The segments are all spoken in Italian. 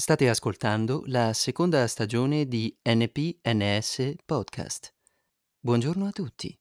State ascoltando la seconda stagione di NPNS Podcast. Buongiorno a tutti.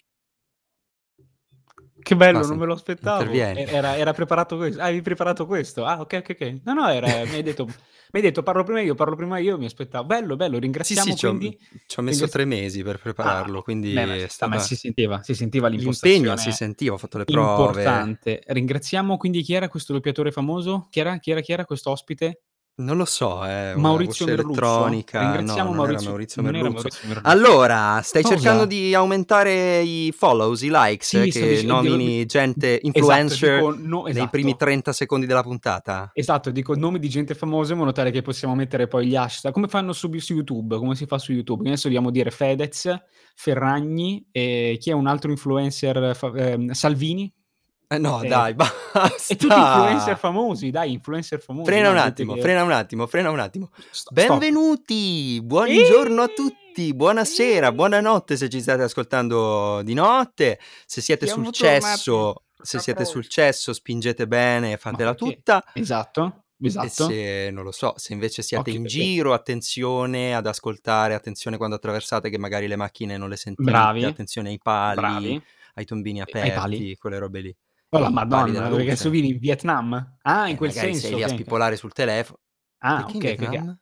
Che bello, Basta, non me lo aspettavo. Era, era preparato questo. Ah, avevi preparato questo? Ah, ok, ok, ok. No, no, era, mi hai detto, mi hai detto parlo prima io, parlo prima io, mi aspettavo. Bello, bello, Sì, ringraziamo sì, ci ho, quindi... ci ho messo tre mesi per prepararlo, Ah, quindi beh, ma è ci sta, ma stata... si sentiva, si sentiva L'impegno l'impostazione si sentiva, ho fatto le prove. importante. Ringraziamo quindi chi era questo doppiatore famoso? Chi era, chi era, chi era questo ospite? Non lo so, è una Maurizio voce Merluzzo? elettronica. No, Ringraziamo non Maurizio, Maurizio Merluzzo. Maurizio Merluzzo. Allora, stai Cosa? cercando di aumentare i follows, i likes, Sì, che dicendo- nomini gente, Esatto, influencer dico no- nei esatto. primi 30 secondi della puntata? Esatto, dico nomi di gente famosa in modo tale che possiamo mettere poi gli hashtag, come fanno su, su YouTube, come si fa su YouTube. Adesso dobbiamo dire Fedez, Ferragni e chi è un altro influencer, ehm, Salvini. Eh no, Eh, dai, basta. E tutti influencer famosi, dai, influencer famosi. Frena un attimo, che- frena un attimo, frena un attimo. Sto- Benvenuti, buongiorno a Eeeh! tutti, buonasera, buonanotte se ci state ascoltando di notte, se siete Siamo sul cesso, se siete sul cesso spingete bene, fatela perché? tutta. Esatto, E esatto. se, non lo so, se invece siate Occhio in giro, attenzione ad ascoltare, attenzione quando attraversate che magari le macchine non le sentite, Bravi. attenzione ai pali, Bravi. ai tombini Ai aperti, pali? quelle robe lì. Oh la madonna, perché adesso vieni in Vietnam? Ah, in Eh, quel senso. sei lì a ok. spippolare sul telefono. Ah, Perché ok, ok?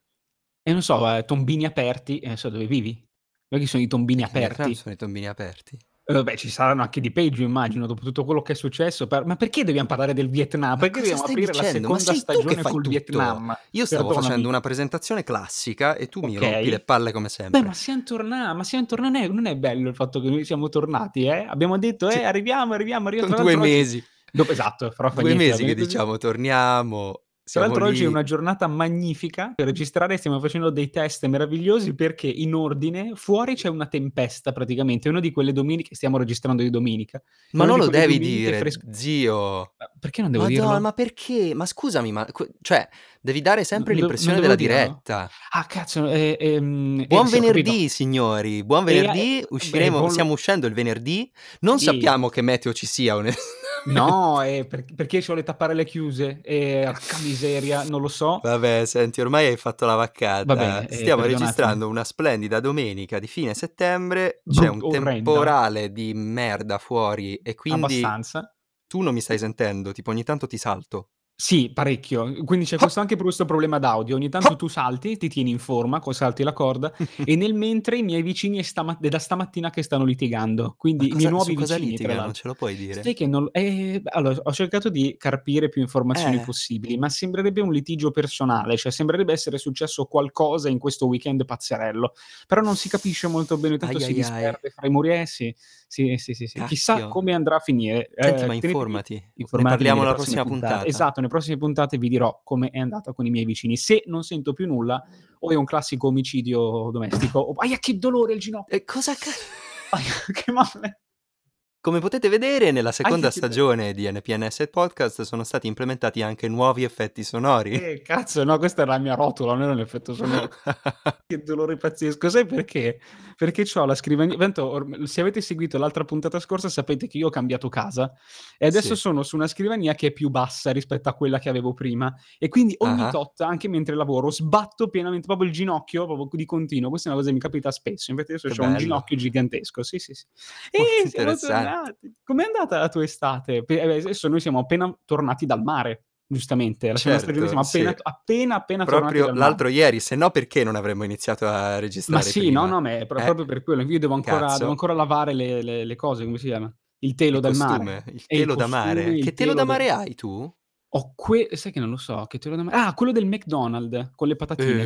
E non so, eh, tombini aperti, e non so dove vivi. Perché sono i tombini aperti. sono i tombini aperti. Eh, Vabbè, ci saranno anche di peggio, immagino, dopo tutto quello che è successo. Per- Ma perché dobbiamo parlare del Vietnam? Perché dobbiamo aprire la dicendo? Ma seconda stagione col tutto. Vietnam? Io stavo Perdonami. facendo una presentazione classica e tu mi Ok. rompi le palle come sempre. Beh, ma siamo tornati, ma siamo tornati, non è, non è bello il fatto che noi siamo tornati, eh? Abbiamo detto, eh, arriviamo, arriviamo, arriviamo. Sono due mesi, Dopo, esatto, però due niente, mesi che diciamo torniamo, Tra l'altro oggi è una giornata magnifica per registrare, stiamo facendo dei test meravigliosi perché in ordine fuori c'è una tempesta praticamente, è una di quelle domeniche, stiamo registrando di domenica. Ma non lo devi dire, fresche- zio. Ma Perché non devo Madonna, dirlo? ma perché? Ma scusami, ma cioè, devi dare sempre devo- l'impressione della dirlo? diretta. Ah, cazzo, eh, ehm, eh, Buon ho venerdì, signori. Buon E, venerdì. eh, Usciremo, buon- stiamo uscendo il venerdì. Non Sì. sappiamo che meteo ci sia, onestamente. No, eh, per- perché ci vuole tappare le chiuse? Eh, porca miseria, non lo so. Vabbè, senti, ormai hai fatto la vaccata. Va bene, eh, Stiamo perdonatemi. registrando una splendida domenica di fine settembre. C'è un orrenda. temporale di merda fuori e quindi Abbastanza. tu non mi stai sentendo. Tipo, ogni tanto ti salto. Sì, parecchio. Quindi c'è questo anche per questo problema d'audio. Ogni tanto tu salti, ti tieni in forma, salti la corda, e nel mentre i miei vicini è, stama- è da stamattina che stanno litigando. Quindi Ma i cosa, nuovi cosa vicini, tra litigano? Ce lo puoi dire? Sai che non... eh, allora, ho cercato di carpire più informazioni Eh. possibili, ma sembrerebbe un litigio personale, cioè sembrerebbe essere successo qualcosa in questo weekend pazzerello. Però non si capisce molto bene, tanto Ai si ai ai. disperde fra i muri. Eh sì, sì, sì, sì, sì. Chissà come andrà a finire. Senti, Eh, ma informati. Ne parliamo prossime prossima puntate. puntata. Esatto, nelle prossime puntate vi dirò come è andata con i miei vicini. Se non sento più nulla, o è un classico omicidio domestico, o aia che dolore il ginocchio, E cosa ca- aia, che male. Come potete vedere, nella seconda stagione di NPNS Podcast sono stati implementati anche nuovi effetti sonori. Eh, cazzo, no, questa era la mia rotola, non era un effetto sonoro. Che dolore pazzesco. Sai perché? Perché ho la scrivania. Tanto, orm- se avete seguito l'altra puntata scorsa, sapete che io ho cambiato casa e adesso Sì. sono su una scrivania che è più bassa rispetto a quella che avevo prima. E quindi ogni Ah. tot, anche mentre lavoro, sbatto pienamente proprio il ginocchio proprio di continuo. Questa è una cosa che mi capita spesso. Infatti, adesso Che ho un ginocchio gigantesco. Sì, sì, sì. Molto E siamo interessante. Tornati. Com'è andata la tua estate? Eh, Adesso noi siamo appena tornati dal mare. Giustamente, la seconda stagione Certo, siamo appena, sì. appena, appena tornati Proprio dal mare. l'altro ieri, se no perché non avremmo iniziato a Ma registrare sì, prima? no, no, ma è Eh, proprio per quello. Io devo ancora, devo ancora lavare le, le- le cose, come si chiama? Il telo il del costume, mare. il E il telo da mare. costume, Che telo da del- mare hai tu? Ho que... Sai che non lo so, che telo da mare... Ah, quello del McDonald's, con le patatine.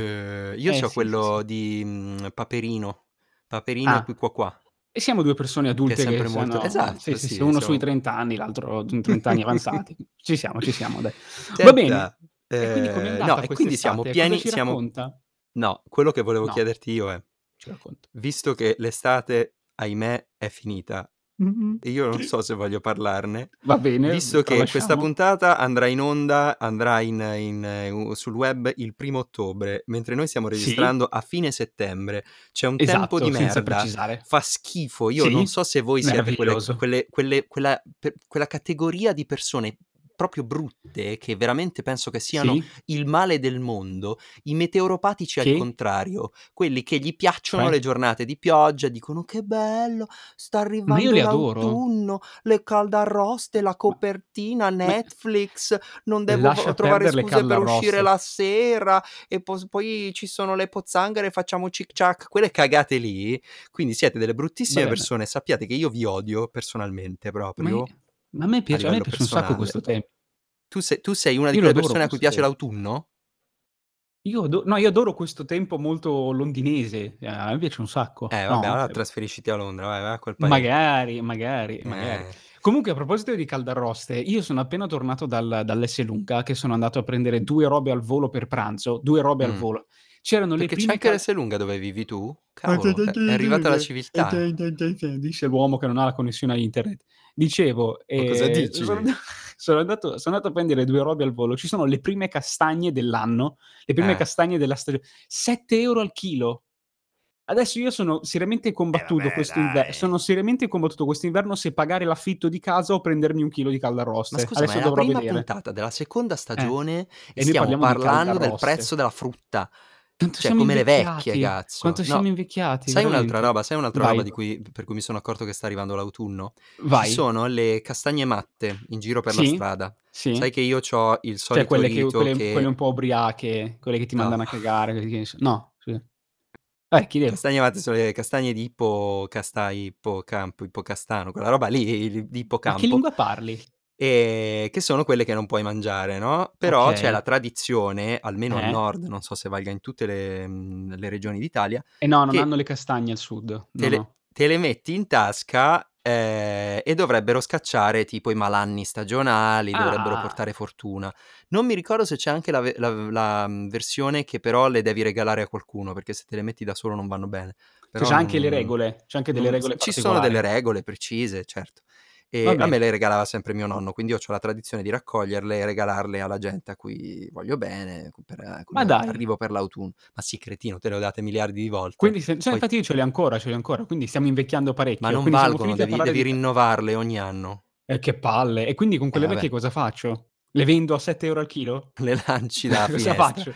Eh, io Eh, ho sì, quello sì, di mm, Paperino. Paperino Ah. qui qua qua. E siamo due persone adulte che, sempre molto- sanno- esatto, sì, sì, sì, uno siamo- sui 30 anni, l'altro in 30 anni avanzati. Ci siamo, ci siamo, dai. Va Senta, bene. E quindi eh, no, e quindi siamo ci Siamo... racconta? No, quello che volevo No. chiederti io è: visto che l'estate, ahimè, è finita, e io non so se voglio parlarne, Va bene. Visto che tralasciamo. questa puntata andrà in onda, andrà in, in, eh, sul web il primo ottobre, mentre noi stiamo Sì. registrando a fine settembre, c'è un tempo Esatto, di senza merda, precisare. fa schifo. Io Sì? non so se voi siete quelle, quelle- quelle- quella, per- quella categoria di persone proprio brutte, che veramente penso che siano Sì. il male del mondo, i meteoropatici al Che? contrario, quelli che gli piacciono Cioè? le giornate di pioggia, dicono che bello, sta arrivando li adoro. l'autunno, le caldarroste, la copertina, ma Netflix, non devo lascia trovare scuse per uscire la sera e pos poi ci sono le pozzanghere, facciamo cic ciac, quelle cagate lì. Quindi siete delle bruttissime persone, sappiate che io vi odio personalmente proprio, ma a me a piace a me livello piace un sacco questo tempo. Tu se tu sei una di Io lo quelle persone a cui piace tempo. l'autunno? Io ado no, io adoro questo tempo molto londinese, eh, a me piace un sacco. Eh vabbè, No? allora Ehm trasferisciti a Londra, vai, vai a quel paese. Magari, magari, magari. Eh. Comunque a proposito di caldarroste, io sono appena tornato dal dall'Esselunga, che sono andato a prendere 2 robe al volo per pranzo, 2 robe al Mh. volo. C'erano le Perché c'è prime anche cal l'Esselunga dove vivi tu? Cavolo, è è arrivata la civiltà. Dice l'uomo che non ha la connessione a internet. Dicevo, Ma cosa ehm, dici? sono sono andato sono andato a prendere 2 robe al volo. Ci sono le prime castagne dell'anno, le prime Eh. castagne della stagio 7 € al chilo. Adesso io sono seriamente Eh combattuto vabbè quest'inver dai. sono seriamente combattuto quest'inverno se pagare l'affitto di casa o prendermi 1 chilo di Ma caldarroste. scusa, ma Adesso è la prima vedere. puntata della seconda Eh. stagione e E stiamo parlando del prezzo della frutta. Quanto Cioè come le vecchie, cazzo. quanto No, siamo invecchiati, sai un'altra veramente. roba sai un'altra roba Vai. di cui per cui mi sono accorto che sta arrivando l'autunno? Ci Vai. sono le castagne matte in giro per la Sì, strada. sì. Sai che io c'ho il Cioè solito quelle che quelle che quelle un po' ubriache, quelle che ti No. mandano a cagare, che no, sì. Eh, chiedevo. Castagne matte sono le castagne di ippocasta ippocampo, ippocastano, quella roba lì di Ma che ippocampo. lingua parli? Ehm, che sono quelle che non puoi mangiare, no, però c'è Okay. la tradizione, almeno al Eh? nord, non so se valga in tutte le mhmm, le regioni d'Italia, Eh no, non hanno le castagne al sud. te No, le no. te le metti in tasca, ehm, e dovrebbero scacciare tipo i malanni stagionali, dovrebbero Ah. portare fortuna. Non mi ricordo se c'è anche la la la, mhmm, versione che però le devi regalare a qualcuno, perché se te le metti da solo non vanno bene. Cioè Però c'è anche le non regole? C'è anche delle non regole ci sono delle regole precise, certo. E a me le regalava sempre mio nonno, quindi io c'ho la tradizione di raccoglierle e regalarle alla gente a cui voglio bene, per Ma come dai. arrivo per l'autunno. Ma sì, cretino, te le ho date miliardi di volte. Quindi se cioè Poi infatti io ce li ho ancora, ce li ho ancora, quindi stiamo invecchiando Ma parecchio. non Quindi siamo valgono, devi devi di rinnovarle ogni anno. Eh, che palle. E quindi con Eh, quelle vabbè. vecchie cosa faccio? Le vendo a 7 € al chilo? Le lanci dalla Cosa finestra. faccio?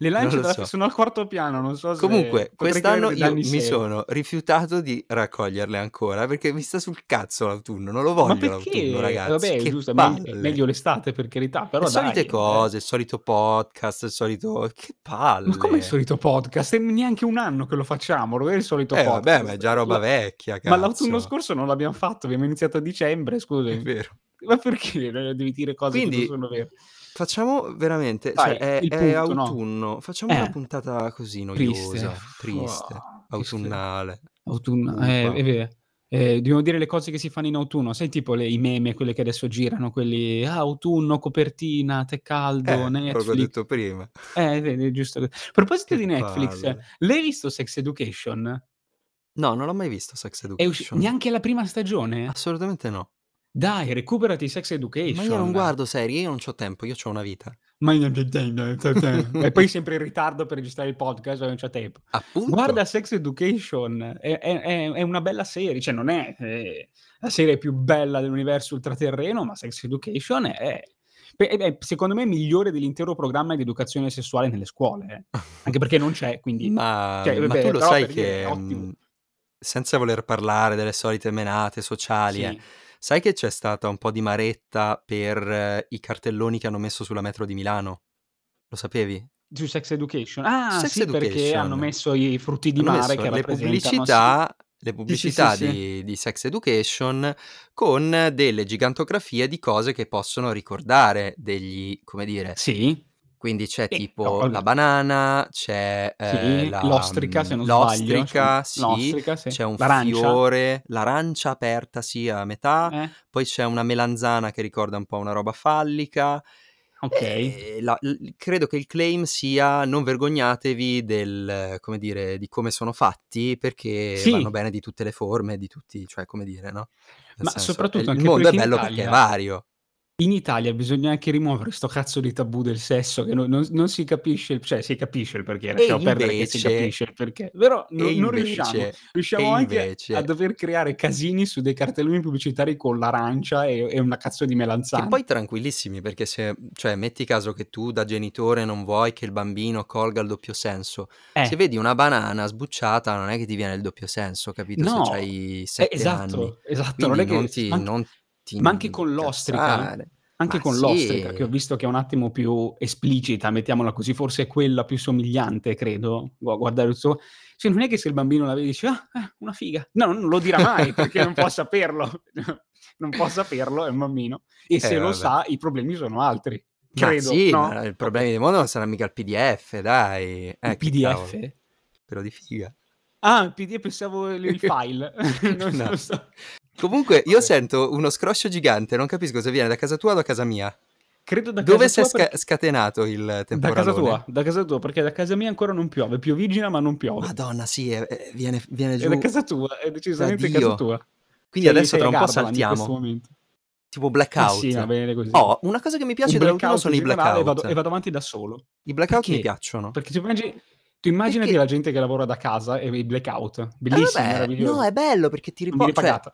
Le lancio lo dalla so. sono al quarto piano, non so se Comunque, quest'anno io mi sono rifiutato di raccoglierle ancora, perché mi sta sul cazzo l'autunno, non lo Ma voglio l'autunno perché? Eh, ragazzi, vabbè, che giusto, è è palle. meglio l'estate per carità, però Le solite dai, eh. cose, il solito podcast, il solito che Ma come il palle. solito podcast? È neanche 1 anno che lo facciamo, non è il solito Eh vabbè, ma è podcast. già roba La vecchia, ma l'autunno cazzo. scorso non l'abbiamo fatto, abbiamo iniziato a dicembre, È scusami. vero. Ma perché devi dire cose che non Quindi sono vere? Facciamo veramente cioè Vai, è punto, no? autunno, facciamo una Eh. puntata così Triste. noiosa, triste, che sfe autunnale, autunno eh, è vero. Ehm, dobbiamo dire le cose che si fanno in autunno, sai tipo le i meme, quelle che adesso girano, quelli: "Ah, autunno, copertina, tè caldo, Eh, Netflix". detto prima. Eh, vedi, giusto. A proposito Che di Netflix, palle. l'hai visto Sex Education? No, non l'ho mai visto Sex È usci Education. neanche la prima stagione? Assolutamente no. Dai, recuperati Sex Ma io non Education. guardo serie, io non c'ho tempo, io c'ho una vita. Ma io e poi sempre in ritardo per registrare il podcast, non c'ho tempo. Appunto. Guarda Sex Education, è è è è una bella serie, cioè non è, ehm, la serie più bella dell'universo ultraterreno, ma Sex Education è è secondo me migliore dell'intero programma di educazione sessuale nelle scuole, eh. Anche perché non c'è, quindi Ma cioè ma vabbè, tu lo però sai per dire che, è ottimo. mhmm, senza voler parlare delle solite menate sociali, eh, Sì. Sai che c'è stata un po' di maretta per i cartelloni che hanno messo sulla metro di Milano? Lo sapevi? Su Sex Education. Ah, Sex sì, perché hanno Education. messo i frutti di Hanno mare che le sì. pubblicità le Sì, sì, pubblicità sì. di di Sex Education con delle gigantografie di cose che possono ricordare degli come dire Sì. Quindi c'è Eh, tipo no, la banana, c'è, ehm, Sì, la l'ostrica se mhmm, non sbaglio, l'ostrica, sì. sì, L'ostrica, sì. c'è un L'arancia. fiore, l'arancia aperta, sì, a metà, Eh. poi c'è una melanzana che ricorda un po' una roba fallica. Okay. Ehm, la l credo che il claim sia: "Non vergognatevi del come dire, di come sono fatti, perché vanno Sì. bene di tutte le forme, di tutti" cioè come dire, no, nel Ma senso, soprattutto il anche mondo è bello perché è Italia vario. In Italia bisogna anche rimuovere 'sto cazzo di tabù del sesso che no non non si capisce cioè si capisce il perché, E lasciamo perdere che si invece capisce il perché, però no e non riusciamo. invece e Riusciamo anche a invece dover creare casini su dei cartelloni pubblicitari con l'arancia e e una cazzo di Che melanzane. poi tranquillissimi, perché se cioè metti caso che tu da genitore non vuoi che il bambino colga il doppio senso, se Eh. vedi una banana sbucciata non è che ti viene il doppio senso, capito, se No, c'hai eh 7 anni. esatto, esatto, non Quindi è che non s ti anch non ti ma anche con l'ostrica incazzare. anche Ma con l'ostrica che ho sì. visto che è un attimo più esplicita, mettiamola così, forse è quella più somigliante credo, gua guardare il suo cioè non è che se il bambino la vede dice: "Ah, eh, una figa." No, non lo dirà mai perché non può saperlo. Non può saperlo, è un bambino. E se Eh, lo vabbè. sa i problemi sono altri. Ma Credo, sì, no? ma il problemi del mondo non sarà mica il PDF dai. Il Eh, che PDF? cavolo. Però di figa. Ah, il PD pensavo il il file. Non No. so. Comunque io sento uno scroscio gigante, non capisco se viene da casa tua o da casa mia. Credo da Dove casa si è sca perché scatenato il da casa tua, da casa tua, perché da casa mia ancora non piove, piovigina ma non piove. Madonna sì, eh, eh, viene viene È da giù casa tua, è decisamente casa Dio. tua. Quindi Sei adesso tra un po' saltiamo. Tipo Ma blackout. sì, va bene così. Oh, una cosa che mi piace Un dell'autunno blackout sono i generale e vado e blackout. vado avanti da solo. I blackout mi Perché? piacciono. Perché tu immagini tu immaginati Perché la gente che lavora da casa e i blackout. Eh Bellissimo, vabbè, no, è bello perché ti Non ripo viene cioè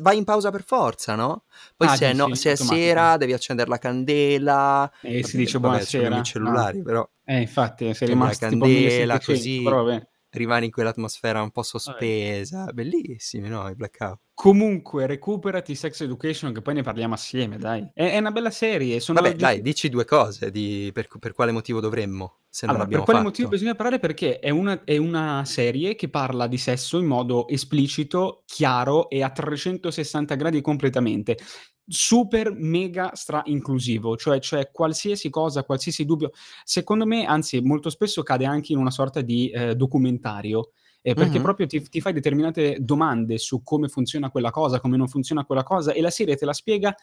vai in pausa per forza, no, poi Ah, se è no se è sera devi accender la candela, E si dice vabbè buonasera. i Ah. cellulari però Eh infatti sei accendi la candela 1700, così, però rimani in quell'atmosfera un po' sospesa. Bellissimi, no, i blackout. Comunque recuperati Sex Education che poi ne parliamo assieme dai. È è una bella serie, sono Vabbè dai, dici 2 cose di per per quale motivo dovremmo, se non Allora, per quale motivo fatto. bisogna parlare? Perché è una è una serie che parla di sesso in modo esplicito, chiaro e a 360 gradi completamente. Super mega stra inclusivo, cioè cioè qualsiasi cosa, qualsiasi dubbio secondo me, anzi molto spesso cade anche in una sorta di, ehm, documentario, ehm, perché Mh-mh. proprio ti ti fai determinate domande su come funziona quella cosa, come non funziona quella cosa e la serie te la spiega,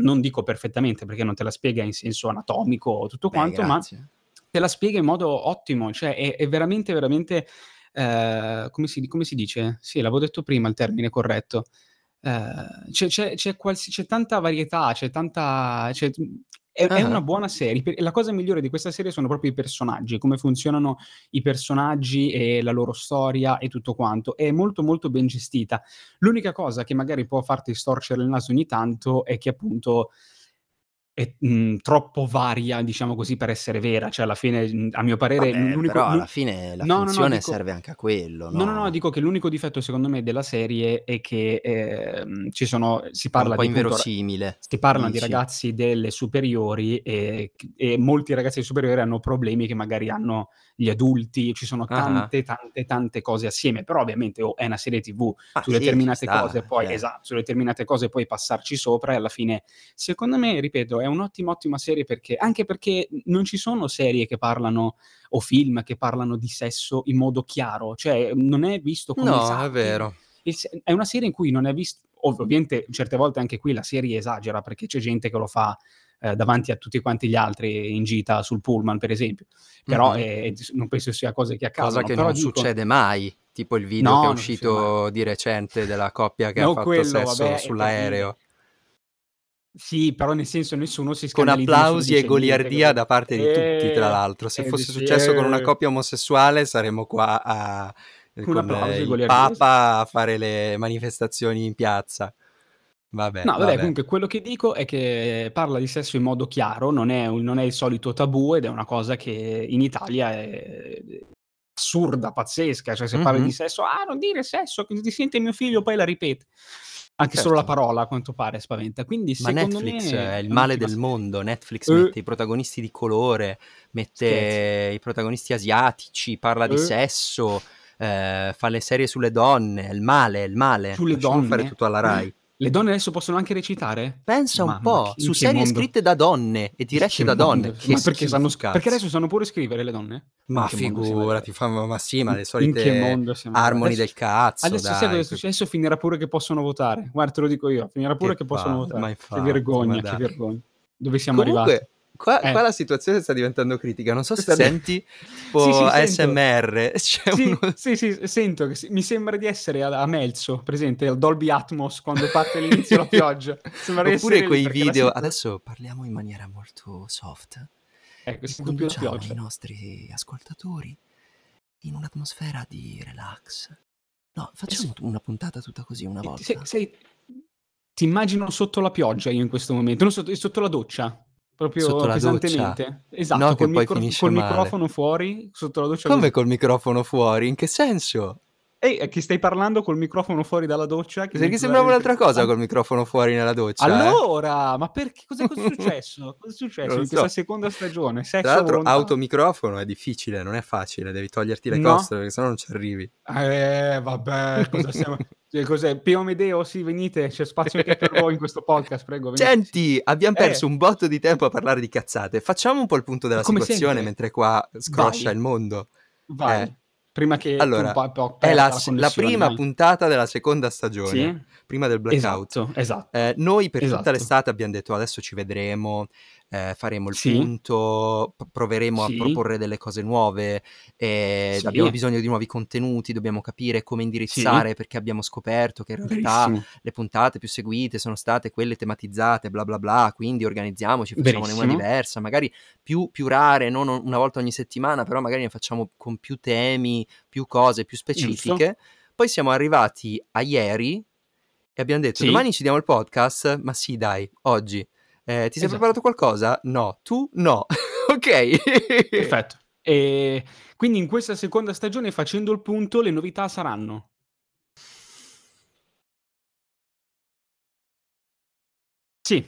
non dico perfettamente perché non te la spiega in senso anatomico o tutto Beh, quanto, ma grazie. te la spiega in modo ottimo, cioè è è veramente, veramente, ehm, come si come si dice? Sì, l'avevo detto prima il termine corretto. Ehm, c'è c'è c'è qualsi c'è tanta varietà, c'è tanta c'è mhmm, è è una buona serie. La cosa migliore di questa serie sono proprio i personaggi, come funzionano i personaggi e la loro storia e tutto quanto. È molto, molto ben gestita. L'unica cosa che magari può farti storcere il naso ogni tanto è che appunto è, mhmm, troppo varia, diciamo così, per essere vera. Cioè alla fine, mhmm, a mio parere Vabbè, l'unico però alla fine la no, no, no, finzione dico serve anche a quello, no, no, no, no? dico che l'unico difetto secondo me della serie è che, ehm, ci sono si È un parla po' di inverosimile, si parlano di ragazzi delle superiori e e molti ragazzi superiori hanno problemi che magari hanno gli adulti, ci sono Ah-ah. tante, tante, tante cose assieme, però ovviamente, oh, è una serie TV, Ma su sì, determinate sta, cose poi cioè esatto, su determinate cose puoi passarci sopra e alla fine secondo me, ripeto, è un'ottima, ottima serie perché anche perché non ci sono serie che parlano o film che parlano di sesso in modo chiaro, cioè non è visto come No, è esatti. vero. È una serie in cui non è vis ov ovviamente certe volte anche qui la serie esagera, perché c'è gente che lo fa, ehm, davanti a tutti quanti gli altri in gita sul pullman, per esempio. Però, Mh-mh. ehm, s non penso sia cose che Cosa accadono, che però non dico succede mai, tipo il video No, che è uscito di recente della coppia che ha No, fatto quello sesso vabbè è sull'aereo. Sì, però nel senso nessuno si Con applausi e goliardia da parte di tutti, tra Eh, l'altro. Se e fosse dici: successo con una "Eh". coppia omosessuale saremmo qua a Un con il goliardia. Papa a fare le manifestazioni in piazza. Vabbè, No, vabbè, vabbè. comunque quello che dico è che parla di sesso in modo chiaro, non è non è il solito tabù ed è una cosa che in Italia è assurda, pazzesca, cioè se parli di sesso: "Ah, non dire sesso, che ti sente mio figlio poi la ripete." Anche solo la Certo. parola a quanto pare spaventa. Quindi Ma Netflix me è è il male del mondo. Netflix Eh. mette i protagonisti di colore, mette i protagonisti asiatici, parla di Eh. sesso, ehm, fa le serie sulle donne. È il male, è il male. Sulle Lasciamo fare donne? tutto alla Rai. Le donne adesso possono anche recitare? Pensa un Mamma, po', che su che serie mondo scritte da donne e dirette che da donne. mondo? Che Ma perché sanno perché adesso sanno pure scrivere le donne? Ma che figurati, fa ma sì, ma le che solite armoni Adesso del cazzo, adesso sai dai. cosa è successo? Finirà pure che possono votare. Guarda, te lo dico io, finirà pure Che che possono pa ma votare. Che infatti, ma vergogna, che vergogna. Dove siamo arrivati? Qua, Eh. qua la situazione sta diventando critica. Non so se Sta senti tipo Sì, sì. ASMR. Sì, uno- sì, sì, sento che mi sembra di essere a, a Melzo, presente, al Dolby Atmos quando parte l'inizio la pioggia. Sembra Oppure quei video. sento- Adesso parliamo in maniera molto soft. Ecco, conduciamo i nostri ascoltatori in un'atmosfera di relax. No, facciamo una puntata tutta così una volta. Se- sei- ti immagino sotto la pioggia io in questo momento, non sotto, sotto la doccia, proprio Sotto la pesantemente. Esatto, No, che col, poi micro- finisce col male. microfono fuori, sotto la doccia. Come così. col microfono fuori? In che senso? Ehi, che stai parlando col microfono fuori dalla doccia? Che Perché sembrava un'altra cosa col microfono fuori nella doccia. eh? Allora, ma perché? Cosa, cosa è successo? Cosa è successo in questa so. seconda stagione? Sesso Tra l'altro, volontà? automicrofono è difficile, non è facile, devi toglierti le No. costole perché sennò non ci arrivi. Eh, vabbè, cosa siamo... cioè, cos'è? Pio Amedeo, sì, venite, c'è spazio anche per voi in questo podcast, prego. venite. Senti, abbiamo Eh. perso un botto di tempo a parlare di cazzate. Facciamo un po' il punto della situazione sempre. mentre qua scroscia Vai. il mondo. Vai, eh. Prima che Allora, un po' È la, la la prima vai. puntata della seconda stagione, Sì, prima del blackout. esatto, esatto. Eh, noi per tutta Esatto. l'estate abbiamo detto adesso ci vedremo, eh, faremo il Sì. punto, proveremo Sì. a proporre delle cose nuove, eh, Sì. abbiamo bisogno di nuovi contenuti, dobbiamo capire come indirizzare perché abbiamo scoperto che in realtà Verissimo. le puntate più seguite sono state quelle tematizzate, bla bla bla, quindi organizziamoci, facciamone una diversa, magari più, più rare, non una volta ogni settimana, però magari ne facciamo con più temi, più cose, più specifiche. Poi siamo arrivati a ieri e abbiamo detto Sì. domani ci diamo il podcast, ma sì dai, oggi. Eh, ti sei Esatto. preparato qualcosa? No, tu no. ok. Perfetto. E quindi in questa seconda stagione, facendo il punto, le novità saranno Sì.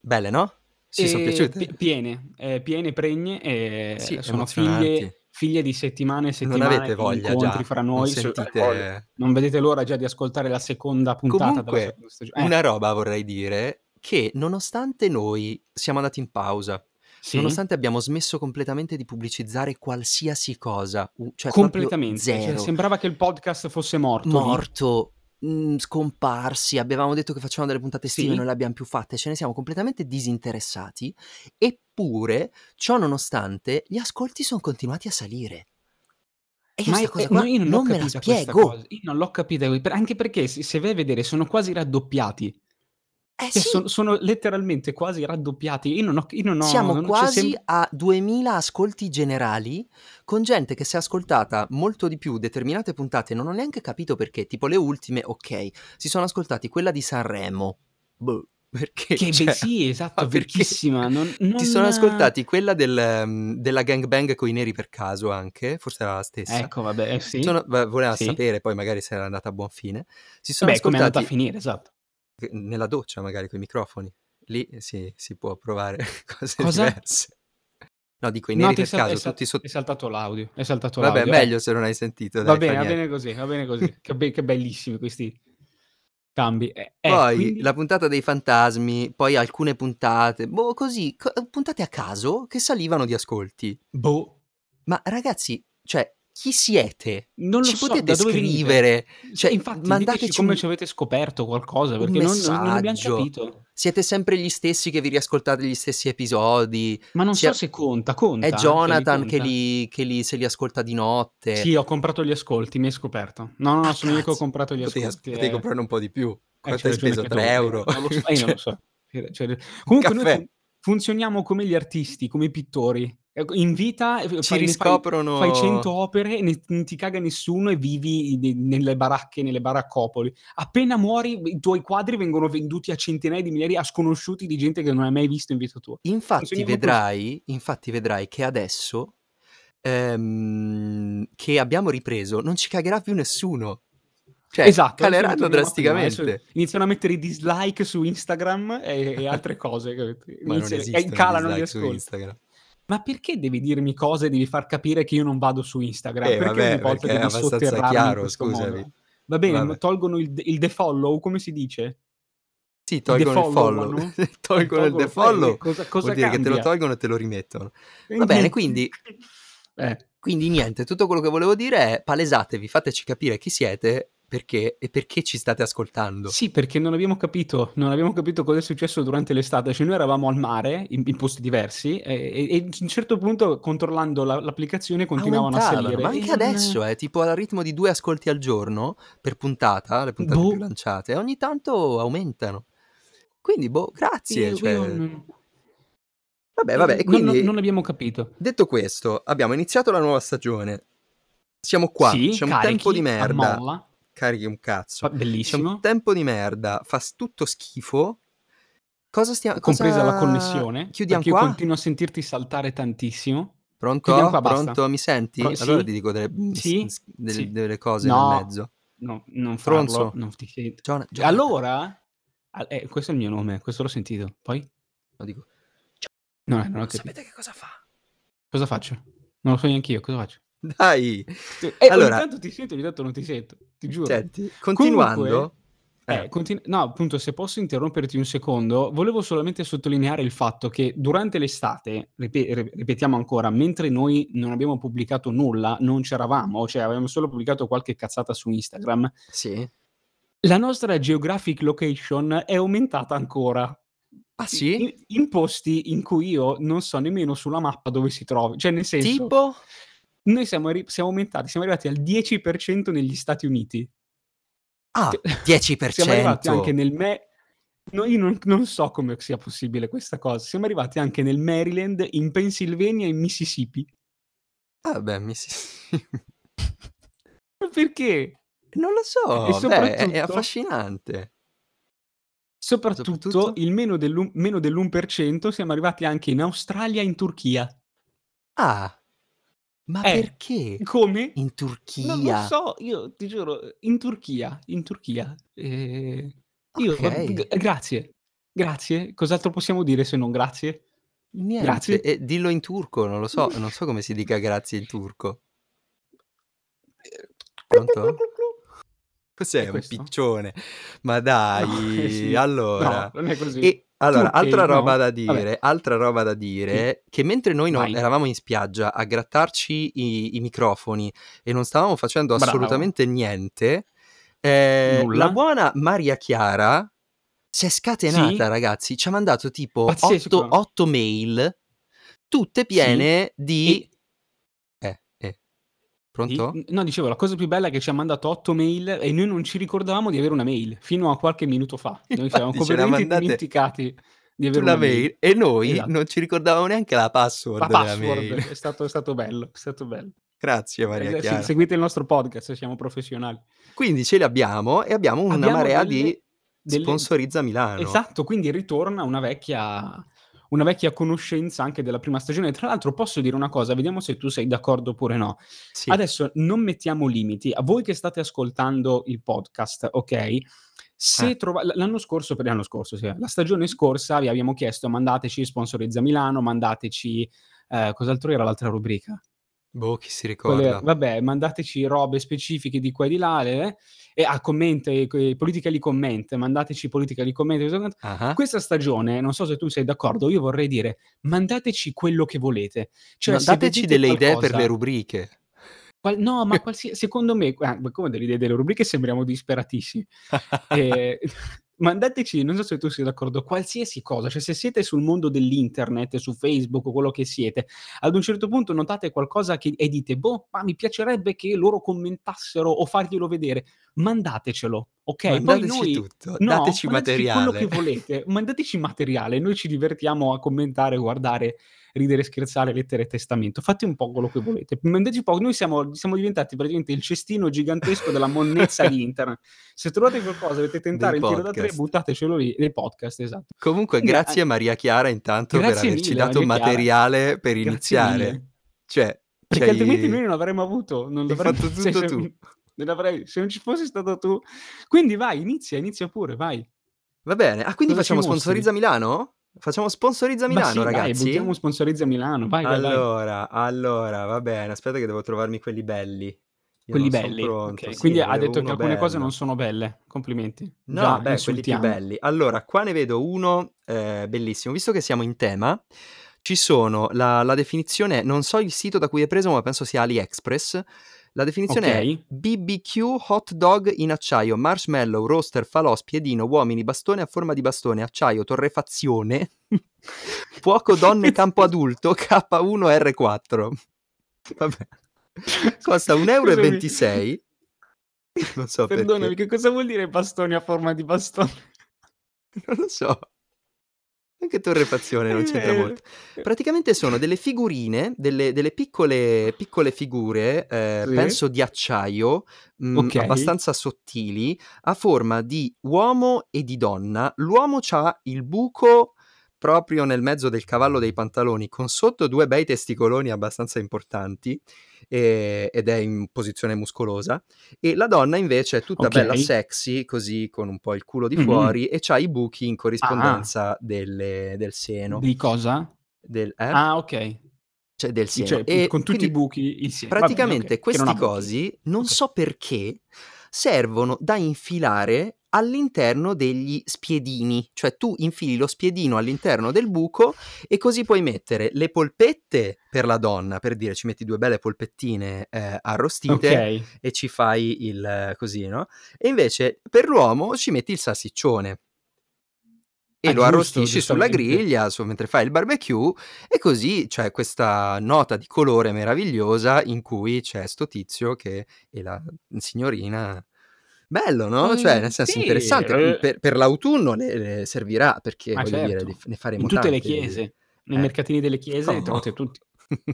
Belle, no? Ci sono piaciute? pi- piene, eh, piene, pregne, e Sì, sono figlie, figlie di settimane e Non settimane avete di voglia incontri già, fra non noi. Sì, sentite-. Non vedete l'ora già di ascoltare la seconda puntata Comunque, seconda stagione. Eh, una roba vorrei dire che nonostante noi siamo andati in pausa, sì, nonostante abbiamo smesso completamente di pubblicizzare qualsiasi cosa, cioè completamente. Cioè, sembrava che il podcast fosse morto. morto, mh, scomparsi, avevamo detto che facevamo delle puntate estive, Sì. non le abbiamo più fatte, ce ne siamo completamente disinteressati, eppure, ciò nonostante, gli ascolti sono continuati a salire. E io Ma è- cosa no, io non, non me la spiego. cosa. Io non l'ho capita, anche perché se, se vai a vedere sono quasi raddoppiati. Eh Cioè, sì, sono, sono letteralmente quasi raddoppiati. Io non ho... Io non ho siamo non- quasi sem- a 2000 ascolti generali con gente che si è ascoltata molto di più determinate puntate, non ho neanche capito perché, tipo le ultime, ok, si sono ascoltati quella di Sanremo, boh, perché? Che Cioè, beh, sì, esatto, vecchissima. Non, non- Ti sono ascoltati quella del, ehm, della gangbang con i neri per caso anche, forse era la stessa. Ecco, vabbè, eh, sì. Sono, voleva Sì. sapere poi magari se era andata a buon fine. Si sono Beh, come è andata a ascoltati finire, esatto. Nella doccia magari con i microfoni. Lì si, si può provare cose Cosa? diverse. No, dico i No, neri è, per sal- caso, sal- tutti sotto... è saltato l'audio. È saltato Vabbè, l'audio. meglio se non hai sentito. Va Dai, bene, fa va bene così, va bene così. che, be- che bellissimi questi cambi. Eh, eh, Poi quindi- la puntata dei fantasmi, poi alcune puntate, boh, così, co- puntate a caso che salivano di ascolti. Boh, Ma ragazzi, cioè, chi siete? non lo Ci so, potete scrivere? Cioè, infatti, mandateci come un- ci avete scoperto qualcosa, perché non, non- abbiamo capito. Siete sempre gli stessi che vi riascoltate gli stessi episodi. Ma non Sia- so se conta, conta. È eh, Jonathan se li che, li, che li- se li ascolta di notte. Sì, ho comprato gli ascolti, mi hai scoperto. No, no, no, sono io che ho comprato gli potevi, ascolti. potevi eh. comprarne un po' di più. Eh, Quanto c'hai hai speso? anche 3 tu, euro? Non lo so, eh, non lo Cioè, so. C'hai- Comunque noi caffè. fun- funzioniamo come gli artisti, come i pittori. Ecco, In vita eh, Ci fai, fai, riscoprono... fai 100 opere, ne- non ti caga nessuno e vivi ne- nelle baracche, nelle baraccopoli. Appena muori, i tuoi quadri vengono venduti a centinaia di migliaia a sconosciuti di gente che non hai mai visto in vita tua. Infatti vedrai, infatti vedrai che adesso ehm, che abbiamo ripreso non ci cagherà più nessuno. Cioè, esatto, caleranno drasticamente. iniziano a mettere i dislike su Instagram e, e altre cose. Iniziano- calano gli su ascolti. Ma perché devi dirmi cose e devi far capire che io non vado su Instagram? Eh, perché vabbè, ogni volta devi sotterrarmi in chiaro, questo scusami. modo? Va bene, Vabbè. tolgono il, il defollow, come si dice? Sì, tolgono il follow. tolgono il defollow. cosa, cosa Vuol dire che te lo cambia? tolgono e te lo rimettono. Va bene, quindi Eh, Quindi niente, tutto quello che volevo dire è palesatevi, fateci capire chi siete Perché? E perché ci state ascoltando? Sì, perché non abbiamo capito, non abbiamo capito cosa è successo durante l'estate. Cioè, noi eravamo al mare, in, in posti diversi, e, e, a un certo punto, controllando la, l'applicazione, continuavano a salire. Ma anche E adesso è tipo al ritmo di due ascolti al giorno per puntata, le puntate Boh. più lanciate, ogni tanto aumentano. Quindi, boh, grazie. Io- cioè- io Vabbè, vabbè, quindi, non, non abbiamo capito. detto questo, abbiamo iniziato la nuova stagione. Siamo qua, sì, c'è un tempo di merda. Carichi un cazzo. C'è bellissimo. un tempo di merda, fa tutto schifo. Cosa stiamo... compresa cosa- la connessione. Chiudiamo qua? io continuo a sentirti saltare tantissimo. Pronto? qua, basta. Pronto? Mi senti? Pro- allora sì? ti dico delle, Sì? s- delle- Sì. delle cose No. nel mezzo. No, non farlo, Fronzo? non ti sento. Giona- Jonathan. Allora, ah, eh, questo è il mio nome, questo l'ho sentito. Poi? Lo dico. No, eh, non ho capito. sapete che cosa fa? Cosa faccio? Non lo so neanche io, cosa faccio? Dai, Eh, Allora- ogni tanto ti sento, ogni tanto non ti sento, ti giuro. senti, continuando... Eh, continu- no, appunto, se posso interromperti un secondo, volevo solamente sottolineare il fatto che durante l'estate, ripe- ri- ripetiamo ancora, mentre noi non abbiamo pubblicato nulla, non c'eravamo, cioè avevamo solo pubblicato qualche cazzata su Instagram, Sì. la nostra geographic location è aumentata ancora. Ah sì? In, in posti in cui io non so nemmeno sulla mappa dove si trovi. Cioè, nel senso, Tipo? Noi siamo, arri- siamo aumentati, siamo arrivati al 10% negli Stati Uniti. Ah, Cioè, 10%. Siamo arrivati anche nel me- no, io non, non so come sia possibile questa cosa. Siamo arrivati anche nel Maryland, in Pennsylvania e in Mississippi. Ah, beh, mi si... Ma perché? Non lo so, beh, è- affascinante. Soprattutto, Soprattutto? il meno, dell'un- meno dell'1% siamo arrivati anche in Australia e in Turchia. Ah, ma Eh, perché? Come? In Non lo Turchia? so, io ti giuro, in Turchia, in Turchia. Eh, io, Ok. g- grazie, grazie. Cos'altro possiamo dire se non grazie? Niente, Grazie. e dillo in turco, non lo so, non so come si dica grazie in turco. Pronto? Cos'è un piccione? Ma No, dai, eh sì. allora... No, non è così. E allora, Turkey, altra roba no? da dire, altra roba da dire, che mentre noi no- eravamo in spiaggia a grattarci i, i microfoni e non stavamo facendo Bravo. assolutamente niente, eh, la buona Maria Chiara si è scatenata, Sì. ragazzi, ci ha mandato tipo Pazzesco. 8, mail, tutte piene di... Eh, eh. Pronto? Di- No, dicevo, la cosa più bella è che ci ha mandato otto mail e noi non ci ricordavamo di avere una mail fino a qualche minuto fa. Noi ci eravamo completamente dimenticati di avere una mail. mail e noi Esatto. non ci ricordavamo neanche la password La password è stato, è stato bello, è stato bello. Grazie Maria Chiara. seguite il nostro podcast, siamo professionali. Quindi ce li abbiamo e abbiamo una Abbiamo marea delle- di delle- sponsorizza Milano. Esatto, quindi ritorna una vecchia, una vecchia conoscenza anche della prima stagione. Tra l'altro posso dire una cosa, vediamo se tu sei d'accordo oppure no. Sì. Adesso non mettiamo limiti. A voi che state ascoltando il podcast, ok? Se Eh. trova- l'anno scorso, per l'anno scorso, sì, la stagione scorsa vi abbiamo chiesto mandateci sponsorizza Milano, mandateci eh, cos'altro era l'altra rubrica? Boh, chi si Quelle- ricorda? vabbè, mandateci robe specifiche di qua e di là, eh, e a comment, eh, politically comment, mandateci politically comment. Ah, Questa stagione, non so se tu sei d'accordo, io vorrei dire, mandateci quello che volete. Cioè, Mandateci delle idee per qualcosa- le rubriche. qual- no, ma qualsiasi, secondo me, ah, come delle idee delle rubriche sembriamo disperatissimi. Eh, mandateci, non so se tu sei d'accordo, qualsiasi cosa, cioè se siete sul mondo dell'internet, su Facebook o quello che siete, ad un certo punto notate qualcosa che, e dite, boh, ma mi piacerebbe che loro commentassero o farglielo vedere, mandatecelo, ok? Poi Mandateci noi... tutto, No, dateci mandateci materiale. quello che volete, mandateci materiale, noi ci divertiamo a commentare, guardare, ridere, scherzare, lettere e testamento. Fate un po' quello che volete. Mandateci poco, noi siamo, siamo diventati praticamente il cestino gigantesco della monnezza di internet. Se trovate qualcosa, dovete tentare Dei il tiro da tre, buttatecelo lì, nei podcast, esatto. Comunque, Quindi, grazie a Maria Chiara intanto per averci mille, dato Maria Chiara. materiale per Grazie iniziare. Cioè, Perché c'hai- altrimenti noi non avremmo avuto, non l'avremmo- fatto se- tutto se- tu. non avrei- se non ci fossi stato tu. Quindi vai, inizia, inizia pure, vai. Va bene. Ah, quindi Cosa ci facciamo? Sponsorizza Milano? Facciamo Sponsorizza Milano, sì, dai, ragazzi? buttiamo sponsorizza Milano, vai, vai, vai. Allora, allora, va bene. Aspetta che devo trovarmi quelli belli. Io Quelli belli. pronto, ok. sì, Quindi ha detto che alcune cose bello. non sono belle. Complimenti. No, Già beh, quelli più belli. Allora, qua ne vedo uno eh, bellissimo. Visto che siamo in tema, ci sono la, la definizione, non so il sito da cui è preso, ma penso sia AliExpress, La definizione è Ok. BBQ hot dog in acciaio, marshmallow, roaster, falò, spiedino, uomini, bastone a forma di bastone, acciaio, torrefazione, fuoco donne campo adulto, K1R4. Vabbè. Costa 1,26 euro. Non so Perdonami, perché. che cosa vuol dire bastoni a forma di bastone? Non lo so. Anche torrefazione non c'entra molto. Praticamente sono delle figurine, delle, delle piccole, piccole figure, eh, Sì. penso di acciaio, mh, Ok. abbastanza sottili, a forma di uomo e di donna. L'uomo ha il buco proprio nel mezzo del cavallo dei pantaloni, con sotto due bei testicoloni abbastanza importanti e- ed è in posizione muscolosa. E la donna invece è tutta Ok. bella sexy, così con un po' il culo di Mhm. fuori e c'ha i buchi in Ah, corrispondenza delle- del seno. di cosa? Del, eh? Ah, ok. Cioè del seno. Cioè, e con tutti i buchi insieme. Va bene, praticamente ok, che non questi ha buchi. cosi, non Ok. so perché, servono da infilare all'interno degli spiedini. Cioè tu infili lo spiedino all'interno del buco e così puoi mettere le polpette per la donna, per dire ci metti due belle polpettine eh, arrostite Ok. e ci fai il così, no? E invece per l'uomo ci metti il salsiccione e Ah, lo giusto, arrostisci sulla griglia su- mentre fai il barbecue e così c'è questa nota di colore meravigliosa in cui c'è sto tizio che e la signorina bello no? cioè nel senso sì, interessante eh. per, per l'autunno le, le servirà perché voglio dire certo. di- ne faremo In tutte le tante di- chiese, nei eh. mercatini delle chiese li trovate tutti.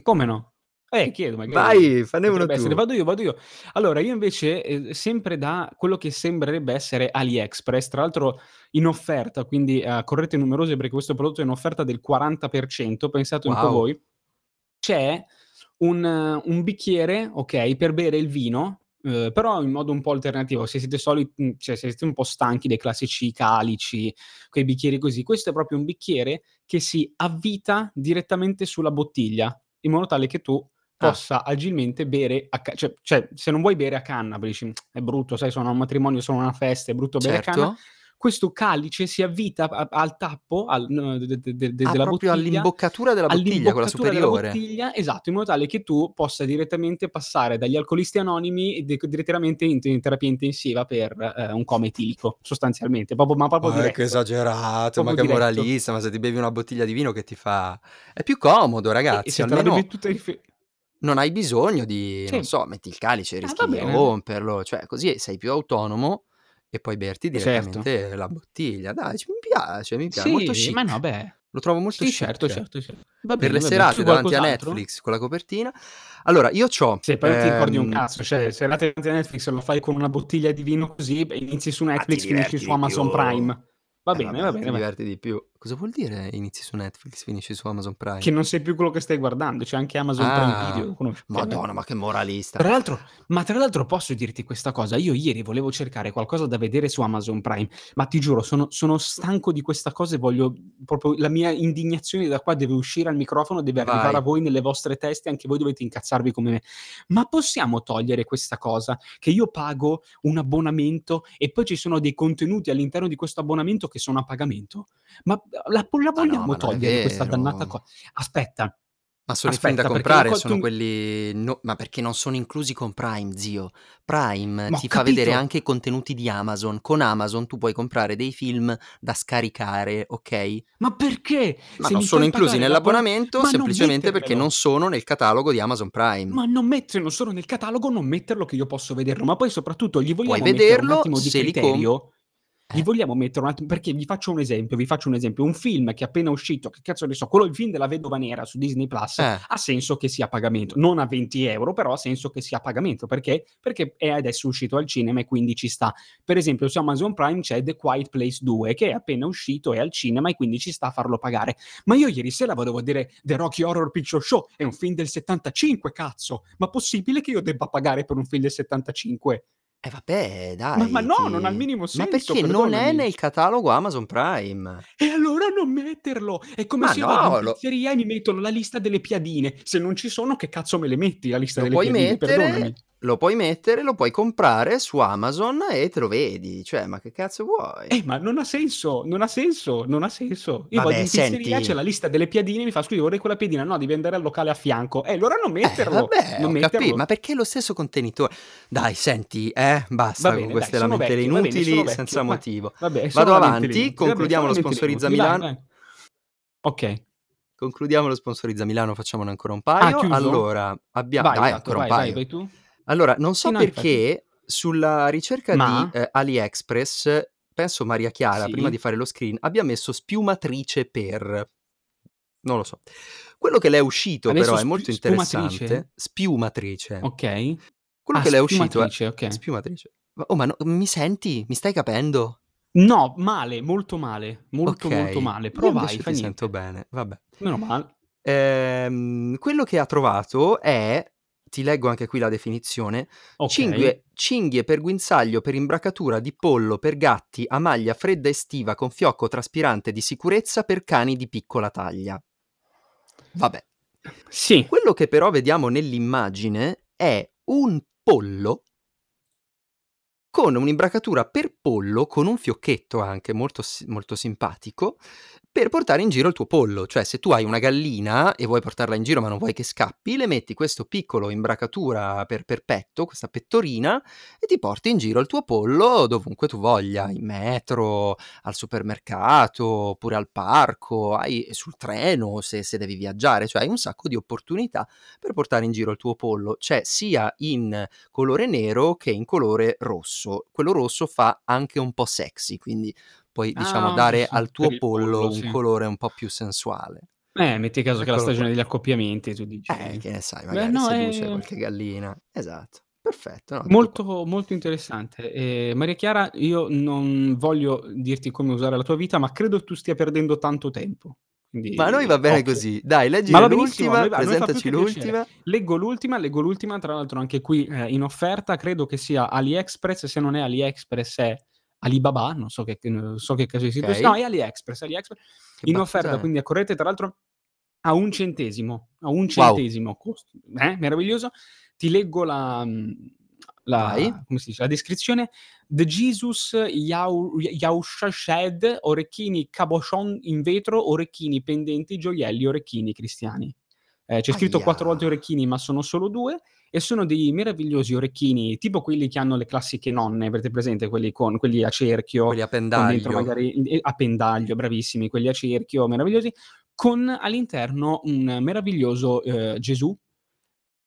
Come no? Eh, chiedo magari. vai fanne uno Potrebbe essere. tu Vado io, vado io. Allora, io invece, eh, sempre da quello che sembrerebbe essere AliExpress, tra l'altro in offerta, quindi eh, correte numerose perché questo prodotto è in offerta del 40%, pensate un po' Wow. voi, c'è un, un bicchiere, ok, per bere il vino, eh, però in modo un po' alternativo. Se siete soliti, cioè se siete un po' stanchi dei classici calici, quei bicchieri così, questo è proprio un bicchiere che si avvita direttamente sulla bottiglia, in modo tale che tu Ah. possa agilmente bere, a ca- cioè, cioè, se non vuoi bere a canna, dici, è brutto, sai, sono a un matrimonio, sono a una festa, è brutto bere a canna, certo questo calice si avvita a- al tappo al- de- de- de- ah, della bottiglia all'imboccatura della bottiglia quella all'imboccatura della superiore bottiglia, esatto, in modo tale che tu possa direttamente passare dagli alcolisti anonimi e direttamente in, in terapia intensiva per eh, un coma etilico, sostanzialmente, proprio, ma proprio Ma diretto. che esagerato, ma Proprio che diretto. moralista, ma se ti bevi una bottiglia di vino che ti fa... È più comodo, E, ragazzi, se te la almeno fe- non hai bisogno di, non Sì. so, metti il calice, Ah, rischi va di romperlo, cioè così sei più autonomo e puoi berti Eh, certo. direttamente la bottiglia. Dai, mi piace, mi piace, molto Sì, chic. ma no, beh. Lo trovo molto Sì, chic. certo, certo, certo. Va Per bene, le va bene. serate davanti a? Netflix con la copertina. Allora, io c'ho... Se poi non ti ricordi un ehm, cazzo, cioè serate davanti a Netflix lo fai con una bottiglia di vino così, inizi su ah, ti Netflix, finisci diverti su Amazon più. Prime. Va Eh, bene, vabbè, va ti bene, va bene. diverti di più. Cosa vuol dire inizi su Netflix, finisci su Amazon Prime? Che non sai più quello che stai guardando, c'è anche Amazon Prime Ah, Video? Cioè, beh. Madonna, ma che moralista. Tra l'altro, ma tra l'altro posso dirti questa cosa, io ieri volevo cercare qualcosa da vedere su Amazon Prime, ma ti giuro, sono, sono stanco di questa cosa e voglio proprio la mia indignazione da qua deve uscire al microfono, deve arrivare Vai. a voi nelle vostre teste, anche voi dovete incazzarvi come me. Ma possiamo togliere questa cosa che io pago un abbonamento e poi ci sono dei contenuti all'interno di questo abbonamento che sono a pagamento? Ma la, la no, vogliamo non è togliere questa dannata cosa? Aspetta, Ma sono i film da aspetta, comprare, lo sono quelli... no- ma perché non sono inclusi con Prime, zio? Prime Ma ti fa vedere capito. anche i contenuti di Amazon. Con Amazon tu puoi comprare dei film da scaricare, ok? Ma perché? Ma Se non sono inclusi nell'abbonamento Ma non semplicemente perché non sono nel catalogo di Amazon Prime. Ma non metterlo solo nel catalogo, non metterlo che io posso vederlo. Ma poi soprattutto gli vogliamo Puoi mettere un vederlo attimo di se li criterio. Gli Eh. vogliamo mettere un attimo, perché vi faccio un esempio, vi faccio un esempio, un film che è appena uscito, che cazzo ne so, quello il film della vedova nera su Disney Plus, Eh. ha senso che sia a pagamento, non a 20 euro, però ha senso che sia a pagamento, perché? Perché è adesso uscito al cinema e quindi ci sta. Per esempio su Amazon Prime c'è The Quiet Place 2, che è appena uscito, è al cinema e quindi ci sta a farlo pagare. Ma io ieri sera volevo vedere The Rocky Horror Picture Show, è un film del 75, cazzo! Ma possibile che io debba pagare per un film del 75? Eh vabbè, dai. Ma, ma no, ti- non ha il minimo senso. Ma perché non è perdonami. nel catalogo Amazon Prime? E allora non metterlo! È come Ma se io vado no, in lo- pizzeria e mi mettono la lista delle piadine. Se non ci sono, che cazzo me le metti la lista Lo delle puoi piadine? mettere, Perdonami. Lo puoi mettere, lo puoi comprare su Amazon e te lo vedi. Cioè, ma che cazzo vuoi? Eh, ma non ha senso, non ha senso, non ha senso. Io Vabbè, vado in pizzeria, senti. c'è la lista delle piadine, mi fa scusi, vorrei quella piadina. No, devi andare al locale a fianco. Eh, allora non Eh, metterlo. vabbè, non metterlo. capito, ma perché lo stesso contenitore? Dai, senti, eh, basta Va con bene, queste dai, lamentele vecchio, bene, inutili vecchio. senza Ma- motivo. Vabbè, Vado avanti, inutili. concludiamo lo sponsorizza. Milano. Vai, vai. Ok. Concludiamo lo sponsorizza Milano, facciamone ancora un paio. Ah, allora, abbiamo Vai, dai, esatto, ancora vai, un vai, paio. vai tu. Allora, non so Sì, no, perché sulla ricerca Ma? di eh, AliExpress, penso Maria Chiara, Sì. prima di fare lo screen, abbia messo spiumatrice per. Non lo so. Quello che le è uscito Adesso però è spi- molto spumatrice? interessante. Spiumatrice. Ok. Quello Ah, che le è uscito è spiumatrice, ok. spiumatrice. Ma- Oh, ma no- mi senti? Mi stai capendo? No, male, molto male, molto Ok. molto male. Io Però invece vai, fa niente. sento bene. Vabbè. Meno male. Ehm, quello che ha trovato è, ti leggo anche qui la definizione, Ok. cinghie, cinghie per guinzaglio per imbracatura di pollo per gatti a maglia fredda estiva con fiocco traspirante di sicurezza per cani di piccola taglia. Vabbè. Sì. Quello che però vediamo nell'immagine è un pollo con un'imbracatura per pollo con un fiocchetto anche molto, molto simpatico per portare in giro il tuo pollo. Cioè, se tu hai una gallina e vuoi portarla in giro ma non vuoi che scappi, le metti questo piccolo imbracatura per, per petto, questa pettorina, e ti porti in giro il tuo pollo dovunque tu voglia, in metro, al supermercato, oppure al parco, hai, sul treno se, se devi viaggiare. Cioè, hai un sacco di opportunità per portare in giro il tuo pollo. C'è sia in colore nero che in colore rosso. Quello rosso fa anche un po' sexy, quindi puoi diciamo Ah, dare sì, sì, al tuo per pollo, pollo, un sì. colore un po' più sensuale. Eh, metti caso che è la stagione qua. degli accoppiamenti, tu dici. Eh, che ne sai, Beh, magari no, seduce è qualche gallina. Esatto. Perfetto. no, molto, molto interessante. Eh, Maria Chiara, io non voglio dirti come usare la tua vita, ma credo tu stia perdendo tanto tempo. Quindi, Ma a noi va bene occhio. così. Dai, leggi l'ultima, presentaci che l'ultima. Leggo l'ultima, leggo l'ultima, tra l'altro anche qui eh, in offerta, credo che sia AliExpress, se non è AliExpress è Alibaba, non so che, non so che caso di sito Ok. sia, no è AliExpress, AliExpress in offerta, quindi accorrete tra l'altro a un centesimo, a un Wow. centesimo, costo, eh, meraviglioso. Ti leggo la, mm, la, come si dice, la descrizione. The Jesus Yau- Yahushashed, orecchini cabochon in vetro, orecchini pendenti, gioielli, orecchini cristiani. Eh, c'è scritto Aia. quattro volte orecchini, ma sono solo due. E sono dei meravigliosi orecchini, tipo quelli che hanno le classiche nonne, avete presente? Quelli, con, quelli a cerchio, Quelli a pendaglio. magari eh, a pendaglio, bravissimi, quelli a cerchio, meravigliosi, con all'interno un meraviglioso eh, Gesù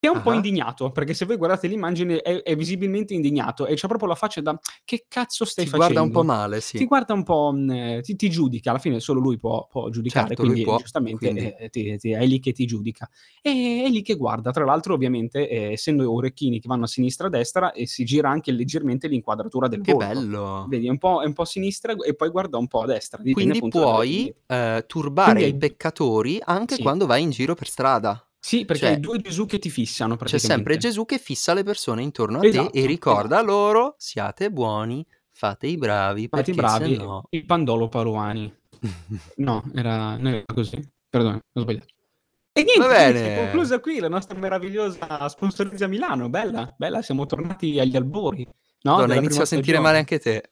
che è un po' Ah. indignato, perché se voi guardate l'immagine è, è visibilmente indignato e c'ha proprio la faccia da che cazzo stai Ti facendo? guarda un po' male, sì. Ti guarda un po', mh, eh, ti, ti giudica, alla fine solo lui può, può giudicare, Certo, quindi può, giustamente quindi- eh, ti- ti- è lì che ti giudica. E è lì che guarda, tra l'altro ovviamente eh, essendo orecchini che vanno a sinistra e a destra e si gira anche leggermente l'inquadratura del Che volto. bello. Vedi, è un, po', è un po' a sinistra e poi guarda un po' a destra. Quindi puoi eh, turbare Quindi i peccatori anche Sì. quando vai in giro per strada. Sì, perché cioè, hai due Gesù che ti fissano C'è sempre. Gesù che fissa le persone intorno a te Esatto, e ricorda esatto. loro siate buoni, fate i bravi, Fate i bravi, no... il pandolo paruani. No, era, non era così. Perdono, ho sbagliato. E niente, Va bene. è conclusa qui la nostra meravigliosa sponsorizza Milano. Bella, bella, siamo tornati agli albori. No, Donna, inizio a sentire stagione. male anche te.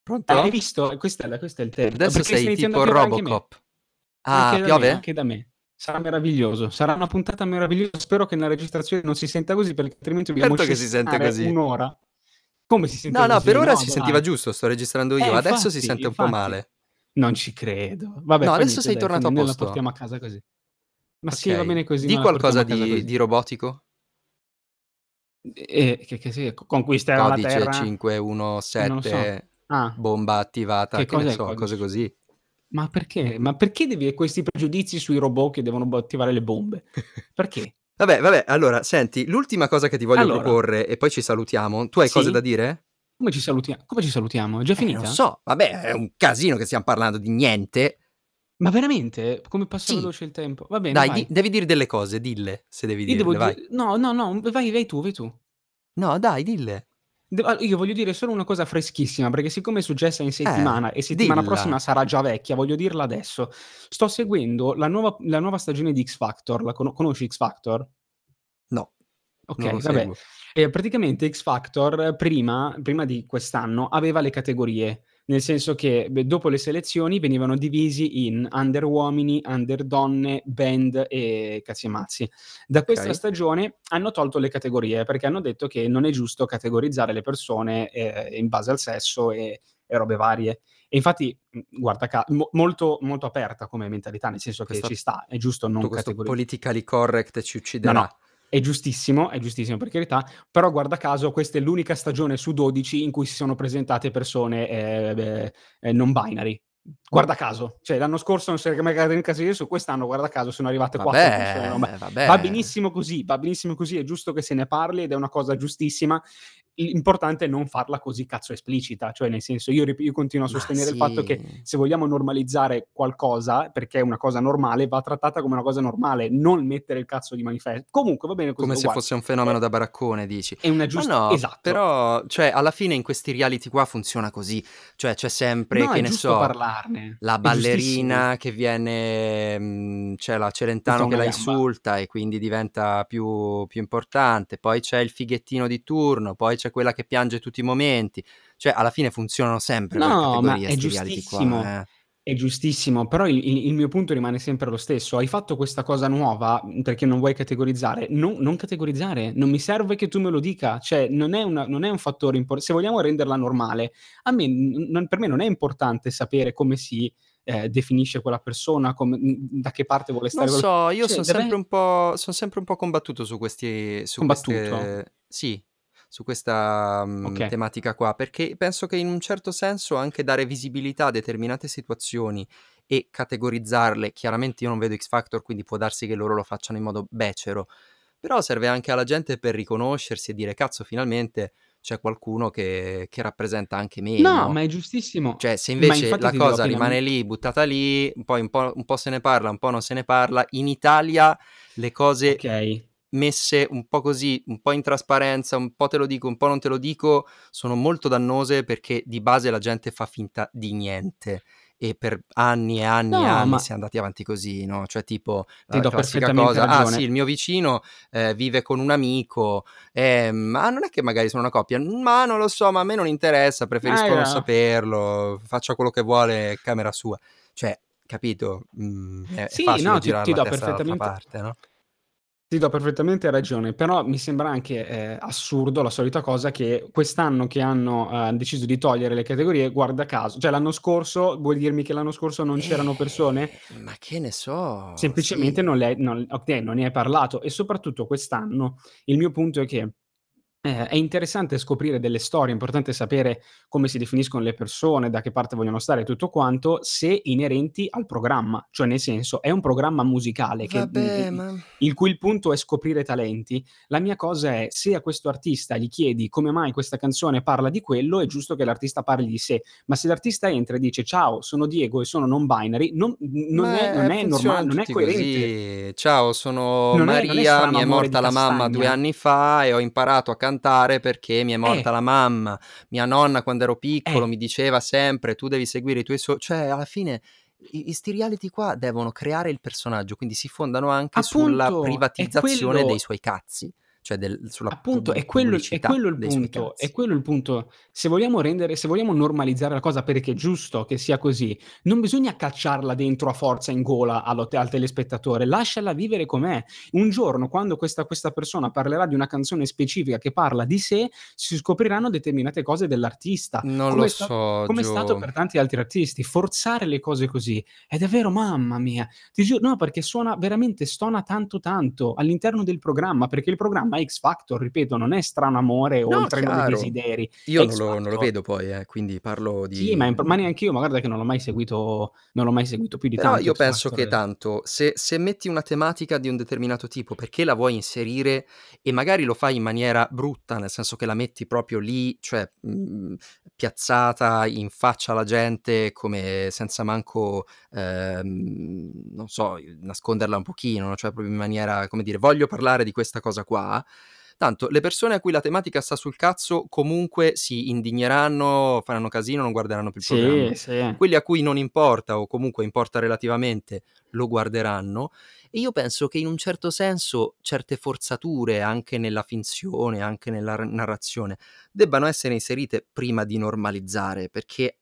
Pronto? Eh, hai visto? Questo è, questo è il tema. Adesso Perché sei tipo. Robocop. Ah, Anche piove? me, anche da me. Sarà meraviglioso, sarà una puntata meravigliosa. Spero che nella registrazione non si senta così, perché altrimenti dobbiamo Certo che si sente così. un'ora. Come si sente No, no, così? per ora No, si dai. sentiva giusto, sto registrando io. Eh, Adesso si infatti, sente un po' infatti. male. Non ci credo. Vabbè, No, adesso niente, sei dai, tornato a posto. la portiamo a casa così. Ma sì, Ok. va bene così. Di qualcosa di, di robotico? Eh, che, che sì, conquisterà la Codice terra. 517, Non lo so. Ah, bomba attivata, Che che, so, cose così. Ma perché? Ma perché devi questi pregiudizi sui robot che devono attivare le bombe? Perché? Vabbè, vabbè, allora, senti, l'ultima cosa che ti voglio Allora. proporre e poi ci salutiamo. Tu hai Sì? cose da dire? Come ci salutiamo? Come ci salutiamo? È già Eh, finita? non so, vabbè, è un casino che stiamo parlando di niente. Ma veramente? Come passa Sì. veloce il tempo? Va bene, Dai, di- devi dire delle cose, dille, se devi Io dirle, vai. dire... No, no, no, vai, vai tu, vai tu. No, dai, dille. Ah, Io voglio dire solo una cosa freschissima, perché siccome è successa in settimana e settimana dilla. prossima sarà già vecchia, voglio dirla adesso. Sto seguendo la nuova, la nuova stagione di X Factor. La cono- conosci X Factor? No. Lo vabbè. Ehm, praticamente X Factor prima prima di quest'anno aveva le categorie, nel senso che, beh, dopo le selezioni venivano divisi in under uomini, under donne, band e cazzi e mazzi. Da questa Okay. stagione hanno tolto le categorie, perché hanno detto che non è giusto categorizzare le persone, ehm, in base al sesso e e robe varie. E infatti, guarda ca mo molto molto aperta come mentalità, nel senso che Questa ci sta, è giusto non tutto questo politically correct ci No, ucciderà. no, è giustissimo, è giustissimo per carità, però guarda caso questa è l'unica stagione su 12 in cui si sono presentate persone, beh, ehm, non binary. Guarda caso. Cioè l'anno scorso non si è mai su quest'anno guarda caso sono arrivate 4 persone va benissimo così, va benissimo così, è giusto che se ne parli ed è una cosa giustissima. L'importante è non farla così cazzo esplicita, cioè nel senso io io continuo a Ma sostenere il fatto che sì. se vogliamo normalizzare qualcosa, perché è una cosa normale, va trattata come una cosa normale, non mettere il cazzo di manife comunque va bene così, Come se uguale. fosse un fenomeno da baraccone dici. è una Ma giust no, esatto. però cioè alla fine in questi reality qua funziona così, cioè c'è sempre, No, che ne so, parlarne, la ballerina che viene mhmm, c'è la Celentano che la gamba. insulta e quindi diventa più più importante, poi c'è il fighettino di turno, poi c'è quella che piange tutti i momenti. Cioè alla fine funzionano sempre No, ma è 'sti reality qua, giustissimo, eh. è giustissimo, però il il il mio punto rimane sempre lo stesso. Hai fatto questa cosa nuova, mhmm, perché non vuoi categorizzare, non non categorizzare, non mi serve che tu me lo dica, cioè non è una non è un fattore impor se vogliamo renderla normale, a me non per me non è importante sapere come si, ehm, definisce quella persona, come mhmm, da che parte vuole Non stare quel so, io cioè son sempre deve un po' son sempre un po' combattuto su questi su Combattuto? queste sì, su questa, mhmm, Okay. tematica qua, perché penso che in un certo senso anche dare visibilità a determinate situazioni e categorizzarle chiaramente io non vedo X Factor, quindi può darsi che loro lo facciano in modo becero, però serve anche alla gente per riconoscersi e dire: "Cazzo finalmente c'è qualcuno che che rappresenta anche me", No, no. ma è giustissimo. Cioè se invece la cosa rimane lì, buttata lì, poi un po' un po' se ne parla, un po' non se ne parla, in Italia le cose Okay. Messe un po' così, un po' in trasparenza, un po' te lo dico, un po' non te lo dico, sono molto dannose perché di base la gente fa finta di niente e per anni e anni e No, anni ma si è andati avanti così, no, cioè tipo Ti la classica cosa: "Ah sì, ragione. il mio vicino, ehm, vive con un amico, ehm, ma non è che magari sono una coppia, ma non lo so, ma a me non interessa, preferisco non saperlo, faccia quello che vuole, camera sua." Cioè, capito, mhmm, è è Sì, facile no, ti ti do perfettamente parte, no? Ti do perfettamente ragione, però mi sembra anche, ehm, assurdo la solita cosa che quest'anno che hanno, uhm, deciso di togliere le categorie, guarda caso cioè l'anno scorso vuoi dirmi che l'anno scorso non c'erano persone? Eh, ma che ne so, Semplicemente sì. non le non okay, non ne hai parlato e soprattutto quest'anno il mio punto è che, ehm, è interessante scoprire delle storie, è importante sapere come si definiscono le persone, da che parte vogliono stare e tutto quanto, se inerenti al programma. Cioè nel senso, è un programma musicale che mhmm, Vabbè, i i ma il cui il punto è scoprire talenti. La mia cosa è: se a questo artista gli chiedi: "Come mai questa canzone parla di quello?" È giusto che l'artista parli di sé, ma se l'artista entra e dice: "Ciao, sono Diego e sono non binary", non non è non è norma funzionan non è coerente. così. "Ciao, sono Non è è Maria, strano mi è morta la mamma 2 castagna. anni fa e ho imparato a cantare perché mi è morta Eh. la mamma. Mia nonna quando ero piccolo Eh. mi diceva sempre: "Tu devi seguire i tuoi so" cioè alla fine i i 'sti reality qua devono creare il personaggio, quindi si fondano anche sulla Appunto, è privatizzazione dei quello suoi cazzi, cioè del sulla Appunto, pub è quello il è quello il punto, è quello il punto. Se vogliamo rendere se vogliamo normalizzare la cosa perché è giusto che sia così, non bisogna cacciarla dentro a forza in gola allo al telespettatore, lasciala vivere com'è. Un giorno quando questa questa persona parlerà di una canzone specifica che parla di sé, si scopriranno determinate cose dell'artista, Non come lo sta so, come è stato Gio. per tanti altri artisti. Forzare le cose così è davvero mamma mia, ti giu no, perché suona veramente stona tanto, tanto all'interno del programma, perché il programma è X Factor, ripeto, non è Strano Amore o No, dei chiaro. desideri, Io non lo non lo vedo poi eh, quindi parlo Sì, ma di imp ma mhmm neanch'io, ma guarda che non l'ho mai seguito non l'ho mai seguito più di Però tanto io X penso che Factor. tanto se se metti una tematica di un determinato tipo perché la vuoi inserire e magari lo fai in maniera brutta, nel senso che la metti proprio lì, cioè, mhmm, piazzata in faccia alla gente come senza manco, ehm, non so, i nasconderla un pochino, cioè proprio in maniera come dire: "Voglio parlare di questa cosa qua", Tanto le persone a cui la tematica sta sul cazzo comunque si indigneranno, faranno casino, non guarderanno più il Sì, programma. sì. Quelli a cui non importa o comunque importa relativamente lo guarderanno e io penso che in un certo senso certe forzature anche nella finzione, anche nella narrazione, debbano essere inserite prima di normalizzare, perché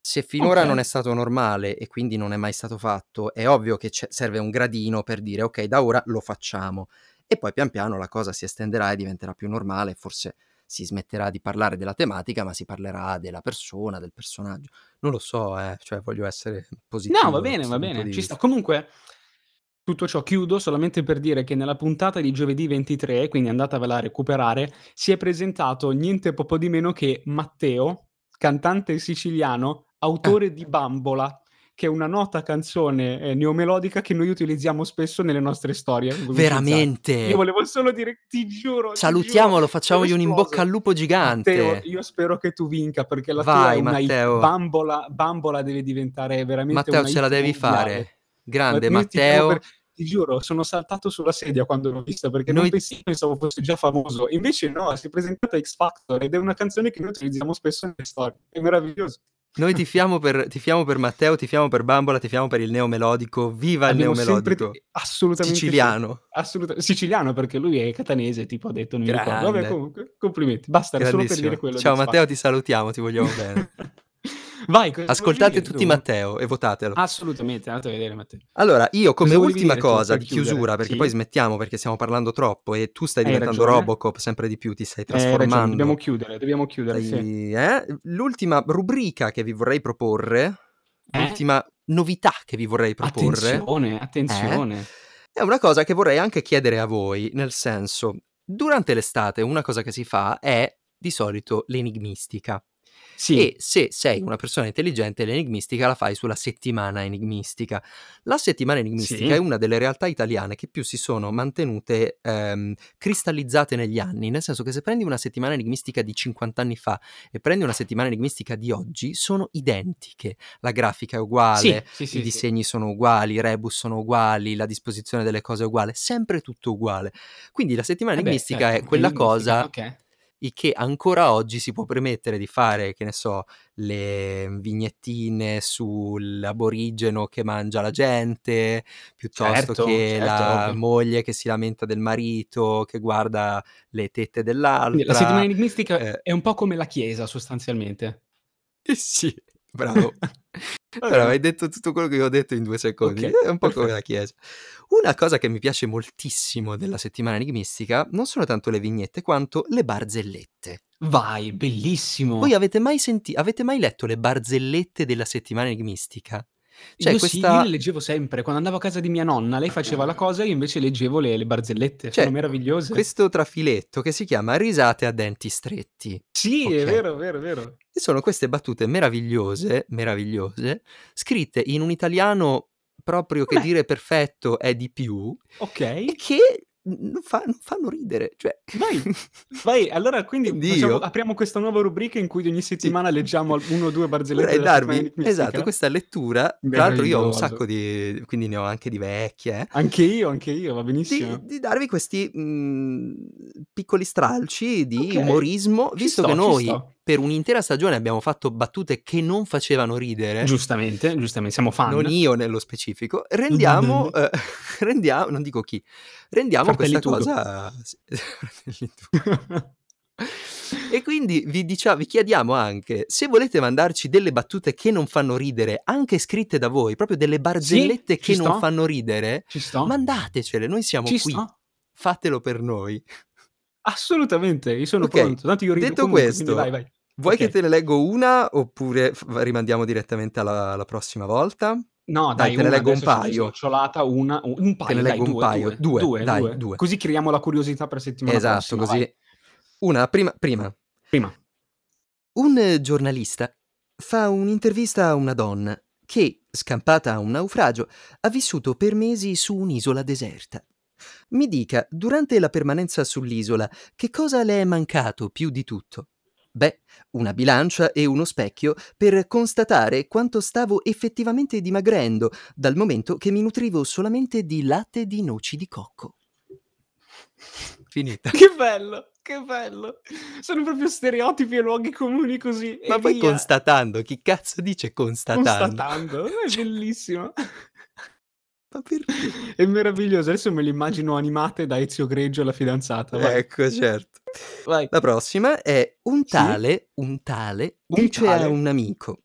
se finora Ok. non è stato normale e quindi non è mai stato fatto, è ovvio che serve un gradino per dire ok, da ora lo facciamo. E poi pian piano la cosa si estenderà e diventerà più normale, forse si smetterà di parlare della tematica, ma si parlerà della persona, del personaggio. Non lo so, eh, cioè voglio essere positivo. No, va bene, va bene, ci sta. Comunque, tutto ciò chiudo solamente per dire che nella puntata di giovedì 23, quindi andatevela a recuperare, si è presentato niente poco di meno che Matteo, cantante siciliano, autore di Bambola, che è una nota canzone eh, neomelodica che noi utilizziamo spesso nelle nostre storie. Veramente! Io volevo solo dire, ti giuro, ti Salutiamolo, giuro, facciamogli un in bocca al lupo gigante. Matteo, io spero che tu vinca perché la tua Vai, è una hit. Matteo. Bambola, Bambola deve diventare veramente Matteo, ce la devi mondiale. fare. Grande Ma Matteo. Ti giuro, sono saltato sulla sedia quando l'ho vista perché non Noi- pensavo, pensavo fosse già famoso. Invece no, si è presentato a X Factor ed è una canzone che noi utilizziamo spesso nelle storie. È meraviglioso. Noi tifiamo per, tifiamo per Matteo, tifiamo per Bambola, tifiamo per il neomelodico. Viva il Abbiamo sempre neomelodico! assolutamente sì. Siciliano. Assoluta- siciliano perché lui è catanese, tipo ha detto, non mi ricordo. Vabbè, comunque, complimenti. Basta, era solo per dire quello. Ciao Matteo, ti salutiamo, ti vogliamo bene. Vai, Ascoltate tutti? Matteo e votatelo. Assolutamente, andate a vedere Matteo. Allora, io come Cosa ultima cosa di chiusura, perché Sì. poi smettiamo perché stiamo parlando troppo e tu stai Hai diventando ragione. Robocop sempre di più, ti stai ragione, trasformando. dobbiamo chiudere, dobbiamo chiudere, sì. Stai- eh? L'ultima rubrica che vi vorrei proporre, Eh? l'ultima novità che vi vorrei proporre, Attenzione, attenzione. è una cosa che vorrei anche chiedere a voi, nel senso, durante l'estate una cosa che si fa è di solito l'enigmistica. Sì, E se sei una persona intelligente, l'enigmistica la fai sulla settimana enigmistica. La settimana enigmistica Sì. è una delle realtà italiane che più si sono mantenute ehm, cristallizzate negli anni, nel senso che se prendi una settimana enigmistica di 50 anni fa e prendi una settimana enigmistica di oggi, sono identiche. La grafica è uguale, sì, sì, i disegni sono uguali, i rebus sono uguali, la disposizione delle cose è uguale, sempre tutto uguale. Quindi la settimana Eh enigmistica certo, è quella cosa ok. Il che ancora oggi si può permettere di fare, che ne so, le vignettine sull'aborigeno che mangia la gente, piuttosto Certo, che certo, la ovvio. moglie che si lamenta del marito, che guarda le tette Quindi la settimana enigmistica eh, è un po' come la chiesa, sostanzialmente. eh sì, bravo. Bravo, bene. hai detto tutto quello che io ho detto in due secondi. Ok, È un po' come la perfetto. Chiesa. Una cosa che mi piace moltissimo della settimana enigmistica non sono tanto le vignette quanto le barzellette. Vai, bellissimo. Voi avete mai, senti- avete mai letto le barzellette della settimana enigmistica? Cioè, Io sì, io questa... le leggevo sempre. Quando andavo a casa di mia nonna, lei faceva la cosa e io invece leggevo le, le barzellette. Cioè, Sono meravigliose. questo trafiletto che si chiama Risate a denti stretti. Sì, è Ok. vero, è vero, è vero. E sono queste battute meravigliose, meravigliose, scritte in un italiano proprio che Beh. dire perfetto è di più e Ok. che non, fa- non fanno ridere. Cioè... Vai, vai. Allora, quindi facciamo- apriamo questa nuova rubrica in cui ogni settimana leggiamo al- uno o due barzellette enigmistica. esatto questa lettura. Tra l'altro, io ho un sacco di. quindi ne ho anche di vecchie. eh, Anche io, anche io, va Di, benissimo. di darvi questi mh, piccoli stralci di Ok, umorismo, ci visto sto, che noi. Per un'intera stagione abbiamo fatto battute che non facevano ridere. Giustamente, giustamente, siamo fan. non io nello specifico, rendiamo, eh, rendiamo, non dico chi, rendiamo Fratelli questa Tudo. cosa. e quindi vi, dicia- vi chiediamo anche se volete mandarci delle battute che non fanno ridere, anche scritte da voi, proprio delle barzellette Sì, che non fanno ridere, Ci sto? mandatecele, noi siamo Ci qui, sto? fatelo per noi. Assolutamente, io sono Ok, pronto. Tanto io rido detto comunque, questo, vai, vai. Vuoi che Ok. te ne leggo una oppure f- rimandiamo direttamente alla, alla prossima volta? No, Dai, dai, te ne una leggo un paio. snocciolata una, un un Te paio, ne dai, leggo un due, paio. due, Due, due, dai, due. Così creiamo la curiosità per settimana Esatto, prossima, così. vai. Una, prima, prima. Prima. Un giornalista fa un'intervista a una donna che, scampata a un naufragio, ha vissuto per mesi su un'isola deserta. Mi dica, durante la permanenza sull'isola, che cosa le è mancato più di tutto? Beh, una bilancia e uno specchio per constatare quanto stavo effettivamente dimagrendo dal momento che mi nutrivo solamente di latte di noci di cocco. finita. Che bello, che bello. Sono proprio stereotipi e luoghi comuni così. Ma poi via. constatando, chi cazzo dice constatando? Constatando, è bellissimo. È meraviglioso. Adesso me le immagino animate da Ezio Greggio e la fidanzata. Vai. Ecco, certo. Vai. La prossima è un Sì? tale, un tale, Un dice tale? a un amico.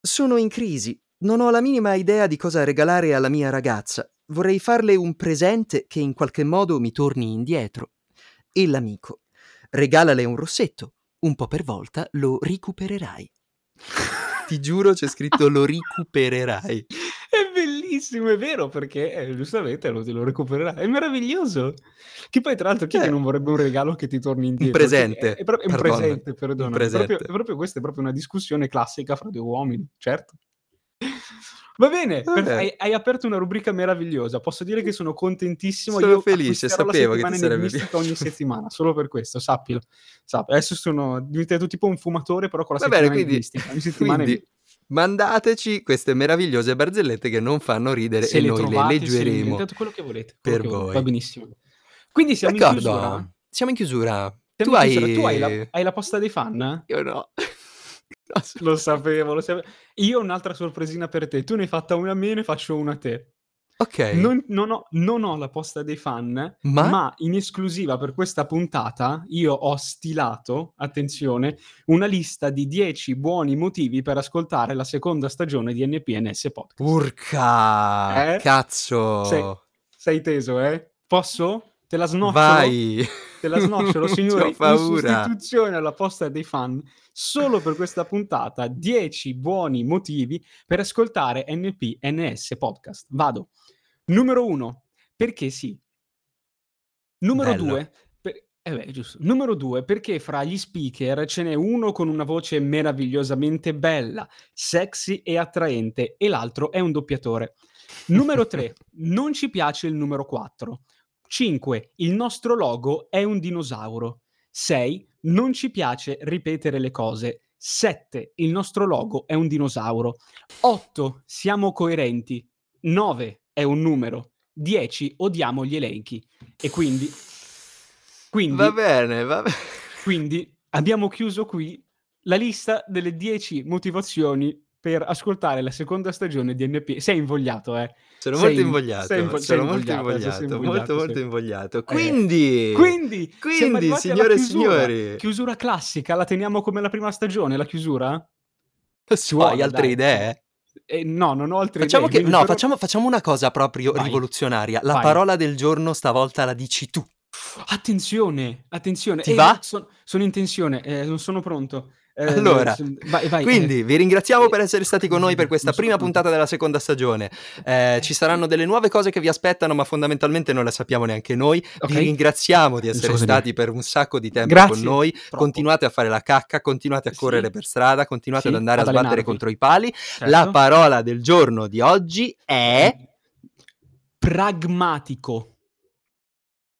Sono in crisi, non ho la minima idea di cosa regalare alla mia ragazza. Vorrei farle un presente che in qualche modo mi torni indietro. E l'amico. Regalale un rossetto, un po' per volta lo recupererai. Ti giuro c'è scritto lo recupererai. È bellissimo, è vero, perché eh, giustamente lo, lo recupererà. È meraviglioso. Che poi, tra l'altro, chi è che Eh. non vorrebbe un regalo che ti torni Un indietro? presente. È, è proprio- è un presente, un perdona. È presente. proprio, proprio questa è proprio una discussione classica fra due uomini, certo. Va bene, Vabbè. perf- hai, hai aperto una rubrica meravigliosa. Posso dire che sono contentissimo. Sono Io felice, sapevo che ti sarebbe enigmistica ogni piaciuto. settimana, solo per questo, sappilo. Sappi. Adesso sono diventato tipo un fumatore, però con la Va bene, settimana quindi, enigmistica. Ogni settimana quindi mandateci queste meravigliose barzellette che non fanno ridere se e le noi trovate, le le leggeremo inventate quello che volete. quello per che volete, voi. Va benissimo. Quindi siamo in chiusura. D'accordo, siamo in chiusura. Siamo tu in hai... chiusura. Tu hai la, hai la posta dei fan? Io no. Lo sapevo, lo sapevo. Io ho un'altra sorpresina per te. Tu ne hai fatta una a me, ne faccio una a te. Ok, Non, non ho, non ho la posta dei fan, ma... ma in esclusiva per questa puntata io ho stilato, attenzione, una lista di 10 buoni motivi per ascoltare la seconda stagione di NPNS Podcast. Urca! Eh? Cazzo! Sei, sei teso, eh? Posso? Te la snocciolo? Vai! Te la snocciolo, signori, in sostituzione alla posta dei fan, solo per questa puntata, 10 buoni motivi per ascoltare NPNS Podcast. Vado. Numero 1, perché sì. Numero Bello. 2, eh beh, giusto. Numero 2, perché fra gli speaker ce n'è uno con una voce meravigliosamente bella, sexy e attraente, e l'altro è un doppiatore. Numero 3, non ci piace il numero 4. 5. Il nostro logo è un dinosauro. 6. Non ci piace ripetere le cose. 7. Il nostro logo è un dinosauro. 8. Siamo coerenti. 9. È un numero. 10. Odiamo gli elenchi. E quindi... Quindi, Va bene, va bene. quindi abbiamo chiuso qui la lista delle 10 motivazioni per ascoltare la seconda stagione di NP. Sei invogliato, eh? Sono Sei- molto invogliato, invo- sono molto invogliato, sei molto invogliato, molto invogliato. Eh, Quindi, Quindi, quindi signore e signori, Chiusura classica, la teniamo come la prima stagione, la chiusura? tu vuole, hai altre dai. idee? Eh, no, non ho altre Facciamo, idee. che, no, però- facciamo, facciamo una cosa proprio Vai. rivoluzionaria. La Vai. parola del giorno stavolta la dici tu. Attenzione, attenzione. Ti Eh, va? son- sono in tensione, eh, non sono pronto. Eh, Allora, vai, vai, Quindi eh. vi ringraziamo per essere stati con noi per questa prima puntata della seconda stagione. Eh, ci saranno delle nuove cose che vi aspettano, ma fondamentalmente non le sappiamo neanche noi. Ok. Vi ringraziamo di so essere cosa stati per un sacco di tempo Grazie, con noi. troppo. Continuate a fare la cacca, continuate a Sì. correre per strada, continuate Sì, ad andare ad a sbattere contro i pali. Certo. La parola del giorno di oggi è pragmatico.